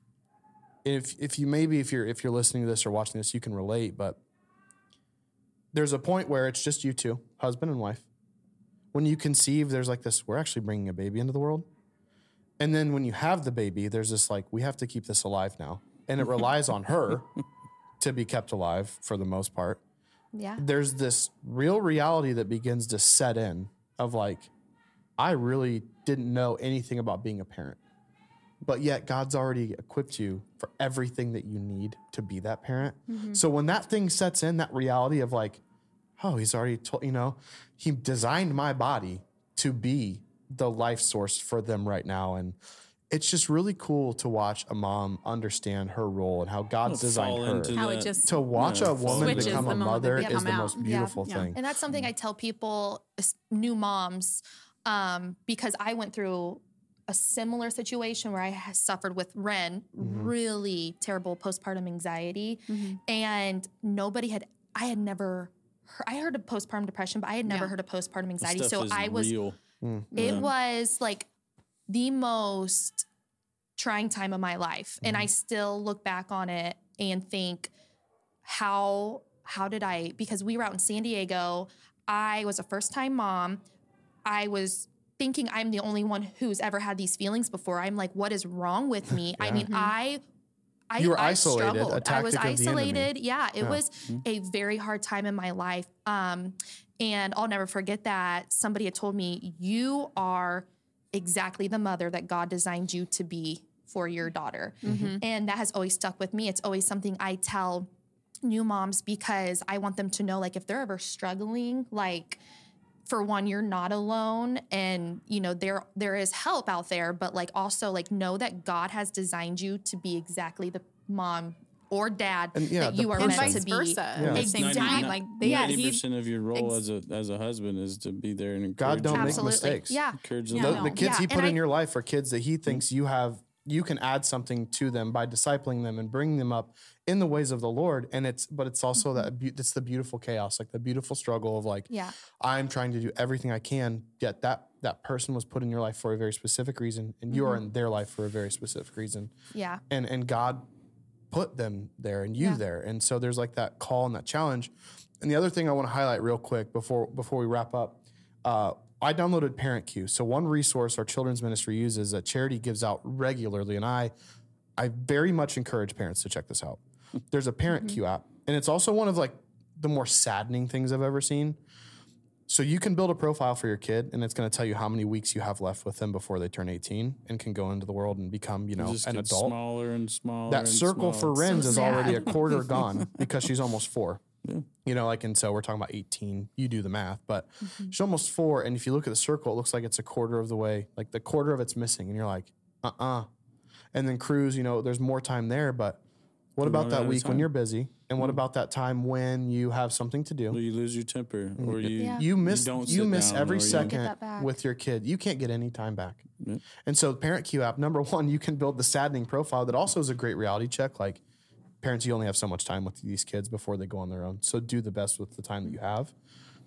[SPEAKER 1] if if you maybe if you're if you're listening to this or watching this, you can relate. But there's a point where it's just you two, husband and wife. When you conceive, there's like this: we're actually bringing a baby into the world. And then when you have the baby, there's this like we have to keep this alive now, and it relies on her to be kept alive for the most part.
[SPEAKER 2] Yeah.
[SPEAKER 1] There's this real reality that begins to set in of like, I really didn't know anything about being a parent but yet God's already equipped you for everything that you need to be that parent. Mm-hmm. So when that thing sets in, that reality of like, oh, he's already told, you know, he designed my body to be the life source for them right now. And it's just really cool to watch a mom understand her role and how God's designed her.
[SPEAKER 3] into
[SPEAKER 4] How it just
[SPEAKER 1] to watch
[SPEAKER 3] Yeah,
[SPEAKER 1] a woman
[SPEAKER 4] Switches
[SPEAKER 1] become a mother
[SPEAKER 4] come
[SPEAKER 1] is the
[SPEAKER 4] out.
[SPEAKER 1] most
[SPEAKER 4] Yeah.
[SPEAKER 1] beautiful
[SPEAKER 4] Yeah.
[SPEAKER 1] thing.
[SPEAKER 2] And that's something I tell people, new moms, um, because I went through a similar situation where I suffered with Ren,
[SPEAKER 1] Mm-hmm.
[SPEAKER 2] really terrible postpartum anxiety, and nobody had. I had never. Heard, I heard of postpartum depression, but I had never
[SPEAKER 4] Yeah.
[SPEAKER 2] heard of postpartum anxiety. So I was.
[SPEAKER 3] real.
[SPEAKER 1] Mm.
[SPEAKER 2] It was like the most trying time of my life, and
[SPEAKER 1] Mm-hmm.
[SPEAKER 2] I still look back on it and think, how how did I? Because we were out in San Diego. I was a first time mom. I was thinking I'm the only one who's ever had these feelings before. I'm like, what is wrong with me? I mean, I. I,
[SPEAKER 1] You were
[SPEAKER 2] I
[SPEAKER 1] isolated,
[SPEAKER 2] struggled. I was
[SPEAKER 1] tactic of the enemy.
[SPEAKER 2] isolated. Yeah, it
[SPEAKER 1] Yeah.
[SPEAKER 2] was a very hard time in my life. Um, and I'll never forget that somebody had told me, You are exactly the mother that God designed you to be for your daughter. Mm-hmm. And that has always stuck with me. It's always something I tell new moms because I want them to know like if they're ever struggling, like for one you're not alone and you know there there is help out there but like also like know that God has designed you to be exactly the mom or dad
[SPEAKER 1] And, yeah,
[SPEAKER 2] that you are meant
[SPEAKER 4] vice
[SPEAKER 2] to be.
[SPEAKER 4] versa at the
[SPEAKER 2] Ex-
[SPEAKER 4] same
[SPEAKER 3] 90.
[SPEAKER 4] Like they,
[SPEAKER 2] Yes.
[SPEAKER 3] Ninety
[SPEAKER 4] he,
[SPEAKER 3] percent of your role
[SPEAKER 4] Ex-
[SPEAKER 3] as a as a husband is to be there and encourage.
[SPEAKER 1] God don't
[SPEAKER 3] you.
[SPEAKER 1] make
[SPEAKER 2] Absolutely.
[SPEAKER 1] mistakes.
[SPEAKER 2] Yeah.
[SPEAKER 3] Encourage
[SPEAKER 4] Yeah.
[SPEAKER 3] them.
[SPEAKER 1] The,
[SPEAKER 4] No.
[SPEAKER 1] the kids
[SPEAKER 2] Yeah,
[SPEAKER 1] he
[SPEAKER 2] and
[SPEAKER 1] put in
[SPEAKER 2] I-
[SPEAKER 1] your life are kids that he thinks you have you can add something to them by discipling them and bringing them up in the ways of the Lord and it's but it's also that mm-hmm. beau- it's the beautiful chaos like the beautiful struggle of like
[SPEAKER 2] Yeah.
[SPEAKER 1] I'm trying to do everything I can yet that that person was put in your life for a very specific reason and you are mm-hmm. in their life for a very specific reason
[SPEAKER 2] Yeah.
[SPEAKER 1] and and God put them there and you
[SPEAKER 2] Yeah.
[SPEAKER 1] there. And so there's like that call and that challenge. And the other thing I want to highlight real quick before before we wrap up, uh, I downloaded Parent Cue. So one resource our children's ministry uses that charity gives out regularly, and I I very much encourage parents to check this out. There's a Parent Cue app, and it's also one of like the more saddening things I've ever seen. So you can build a profile for your kid, and it's going to tell you how many weeks you have left with them before they turn 18 and can go into the world and become, you know,
[SPEAKER 3] Just
[SPEAKER 1] an adult
[SPEAKER 3] smaller and smaller.
[SPEAKER 1] that
[SPEAKER 3] and
[SPEAKER 1] circle for
[SPEAKER 3] smaller.
[SPEAKER 1] Ren's is already a quarter gone because she's almost four. You know, like, and so we're talking about 18. You do the math, but
[SPEAKER 2] Mm-hmm.
[SPEAKER 1] she's almost four. And if you look at the circle, it looks like it's a quarter of the way, like the quarter of it's missing. And you're like, uh uh And then cruise, you know, there's more time there, but what about that week when you're busy? And
[SPEAKER 2] Mm.
[SPEAKER 1] what about that time when you have something to do?
[SPEAKER 3] Or you lose your temper, or you
[SPEAKER 2] Yeah.
[SPEAKER 1] You miss you,
[SPEAKER 3] don't sit
[SPEAKER 1] miss every second with your kid. You can't get any time back. And so Parent Cue app, number one, you can build the saddening profile that also is a great reality check. Like parents, you only have so much time with these kids before they go on their own. So do the best with the time that you have.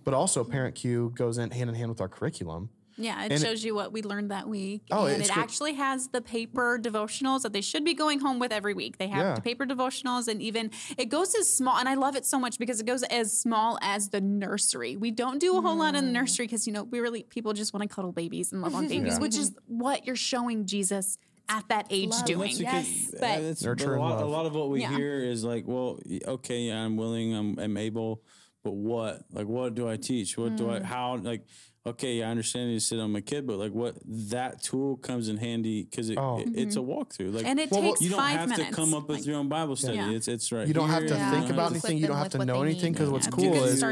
[SPEAKER 1] But also Parent Cue goes in hand in hand with our curriculum.
[SPEAKER 4] Yeah, it
[SPEAKER 1] And it-
[SPEAKER 4] shows you what we learned that week.
[SPEAKER 1] Oh,
[SPEAKER 4] and
[SPEAKER 1] it's
[SPEAKER 4] it
[SPEAKER 1] great.
[SPEAKER 4] actually has the paper devotionals that they should be going home with every week. They have
[SPEAKER 1] Yeah.
[SPEAKER 4] the paper devotionals, and even it goes as small. And I love it so much because it goes as small as the nursery. We don't do a whole lot in the nursery because you know we really people just want to cuddle babies and love on babies,
[SPEAKER 1] Yeah.
[SPEAKER 4] which is what you're showing Jesus at that age
[SPEAKER 2] Love.
[SPEAKER 4] doing.
[SPEAKER 2] Yes.
[SPEAKER 4] But-
[SPEAKER 3] that's-
[SPEAKER 1] Nurture
[SPEAKER 3] but a lot, a lot of what we
[SPEAKER 4] Yeah.
[SPEAKER 3] hear is like, well, okay, yeah, I'm willing, I'm, I'm able, but what? Like, what do I teach? What do
[SPEAKER 4] Mm.
[SPEAKER 3] I? How? Like, okay, I understand you sit on my kid, but like, what? That tool comes in handy because it,
[SPEAKER 1] Oh.
[SPEAKER 3] it- it's a mm-hmm. walkthrough. Like,
[SPEAKER 4] And it
[SPEAKER 1] Well,
[SPEAKER 4] takes
[SPEAKER 3] you don't
[SPEAKER 4] five
[SPEAKER 3] have
[SPEAKER 4] minutes.
[SPEAKER 3] to come up with
[SPEAKER 4] Like,
[SPEAKER 3] your own Bible study.
[SPEAKER 4] Yeah.
[SPEAKER 3] It's it's right.
[SPEAKER 1] You don't have to.
[SPEAKER 2] Yeah.
[SPEAKER 1] Think
[SPEAKER 3] don't
[SPEAKER 1] about
[SPEAKER 3] have
[SPEAKER 1] anything. You don't have to know anything because
[SPEAKER 2] Yeah.
[SPEAKER 1] what's cool is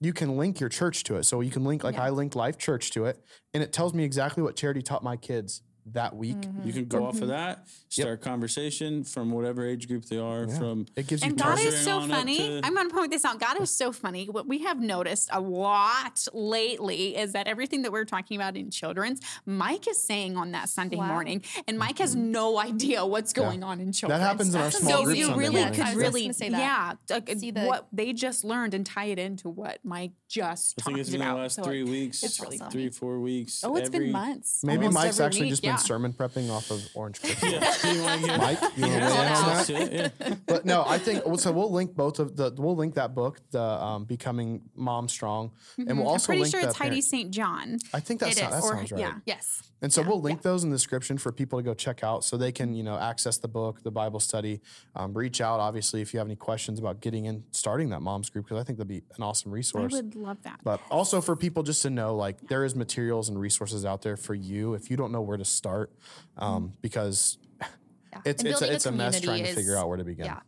[SPEAKER 1] you can link your church to it. So you can link like I linked Life Church to it, and it tells me exactly what charity taught my kids that week.
[SPEAKER 2] Mm-hmm.
[SPEAKER 3] You can go off of mm-hmm. that, start a conversation from whatever age group they are. From
[SPEAKER 1] It gives you
[SPEAKER 4] And God is so funny.
[SPEAKER 3] to-
[SPEAKER 4] I'm going to point this out. God is so funny. What we have noticed a lot lately is that everything that we're talking about in children's, Mike is saying on that Sunday
[SPEAKER 2] Wow.
[SPEAKER 4] morning, and Mike has mm-hmm. no idea what's going on in children's.
[SPEAKER 1] That happens in our
[SPEAKER 2] That's
[SPEAKER 1] small
[SPEAKER 4] so
[SPEAKER 1] group
[SPEAKER 4] you really
[SPEAKER 1] mornings.
[SPEAKER 4] could really,
[SPEAKER 2] say that.
[SPEAKER 4] yeah, like,
[SPEAKER 2] See the-
[SPEAKER 4] what they just learned and tie it into what Mike just
[SPEAKER 3] I
[SPEAKER 4] talked
[SPEAKER 3] think it's been
[SPEAKER 4] about.
[SPEAKER 3] the last
[SPEAKER 4] So
[SPEAKER 3] three weeks,
[SPEAKER 4] It's really
[SPEAKER 2] awesome.
[SPEAKER 3] three four weeks.
[SPEAKER 4] Oh, it's
[SPEAKER 3] every-
[SPEAKER 4] been months.
[SPEAKER 1] Maybe Mike's actually
[SPEAKER 4] week,
[SPEAKER 1] just
[SPEAKER 4] yeah.
[SPEAKER 1] Been sermon prepping off of Orange Cliff.
[SPEAKER 3] Yeah, you
[SPEAKER 1] Mike, you want to
[SPEAKER 3] Yeah,
[SPEAKER 1] weigh in on
[SPEAKER 3] that's
[SPEAKER 1] that?
[SPEAKER 3] yeah.
[SPEAKER 1] But no, I think so. We'll link both of the. We'll link that book, the um, Becoming Mom Strong, and we'll
[SPEAKER 4] I'm
[SPEAKER 1] also
[SPEAKER 4] pretty
[SPEAKER 1] link
[SPEAKER 4] sure it's Heidi St. John.
[SPEAKER 1] I think that,
[SPEAKER 2] It
[SPEAKER 1] sounds, that
[SPEAKER 4] Or-
[SPEAKER 1] sounds right.
[SPEAKER 4] yeah.
[SPEAKER 2] Yes.
[SPEAKER 1] And so we'll link those in the description for people to go check out, so they can you know access the book, the Bible study. Um, reach out, obviously, if you have any questions about getting in, starting that moms group, because I think that'd be an awesome resource.
[SPEAKER 4] I would love that.
[SPEAKER 1] But also for people just to know, like there is materials and resources out there for you if you don't know where to start, um, because
[SPEAKER 2] Yeah.
[SPEAKER 1] it's it's a, it's a mess
[SPEAKER 2] community
[SPEAKER 1] trying to figure out where to begin.
[SPEAKER 2] Yeah.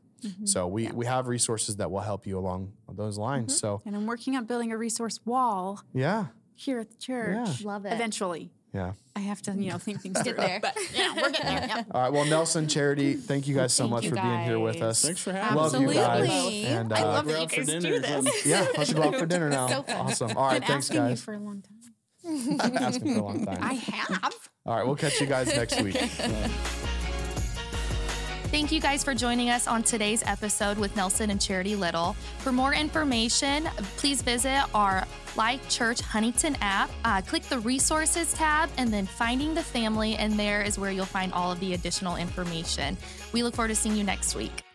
[SPEAKER 1] So we we have resources that will help you along those lines. So
[SPEAKER 4] and I'm working on building a resource wall
[SPEAKER 1] yeah,
[SPEAKER 4] here at the church.
[SPEAKER 1] Yeah.
[SPEAKER 2] Love it.
[SPEAKER 4] Eventually.
[SPEAKER 1] Yeah.
[SPEAKER 4] I have to, you know, think things
[SPEAKER 2] Get
[SPEAKER 4] through.
[SPEAKER 2] there.
[SPEAKER 4] But yeah, we're getting there. Yep.
[SPEAKER 1] All right. Well, Nelson, Charity, thank you guys so
[SPEAKER 2] Thank
[SPEAKER 1] much
[SPEAKER 2] you
[SPEAKER 1] for being here with us.
[SPEAKER 3] Thanks for having
[SPEAKER 1] Love you guys.
[SPEAKER 4] Absolutely.
[SPEAKER 1] And
[SPEAKER 4] I
[SPEAKER 1] uh,
[SPEAKER 4] love
[SPEAKER 3] We're
[SPEAKER 4] that you
[SPEAKER 3] out for
[SPEAKER 4] guys
[SPEAKER 3] dinner
[SPEAKER 4] do this.
[SPEAKER 1] yeah, let's go out for dinner now.
[SPEAKER 2] So
[SPEAKER 1] awesome. All right.
[SPEAKER 4] Been
[SPEAKER 1] Thanks,
[SPEAKER 4] asking you
[SPEAKER 1] guys.
[SPEAKER 4] for a long time.
[SPEAKER 1] Asking for a long time.
[SPEAKER 4] I have.
[SPEAKER 1] All right. We'll catch you guys next week.
[SPEAKER 2] Thank you guys for joining us on today's episode with Nelson and Charity Little. For more information, please visit our Life Church Huntington app. Uh, click the resources tab and then finding the family, and there is where you'll find all of the additional information. We look forward to seeing you next week.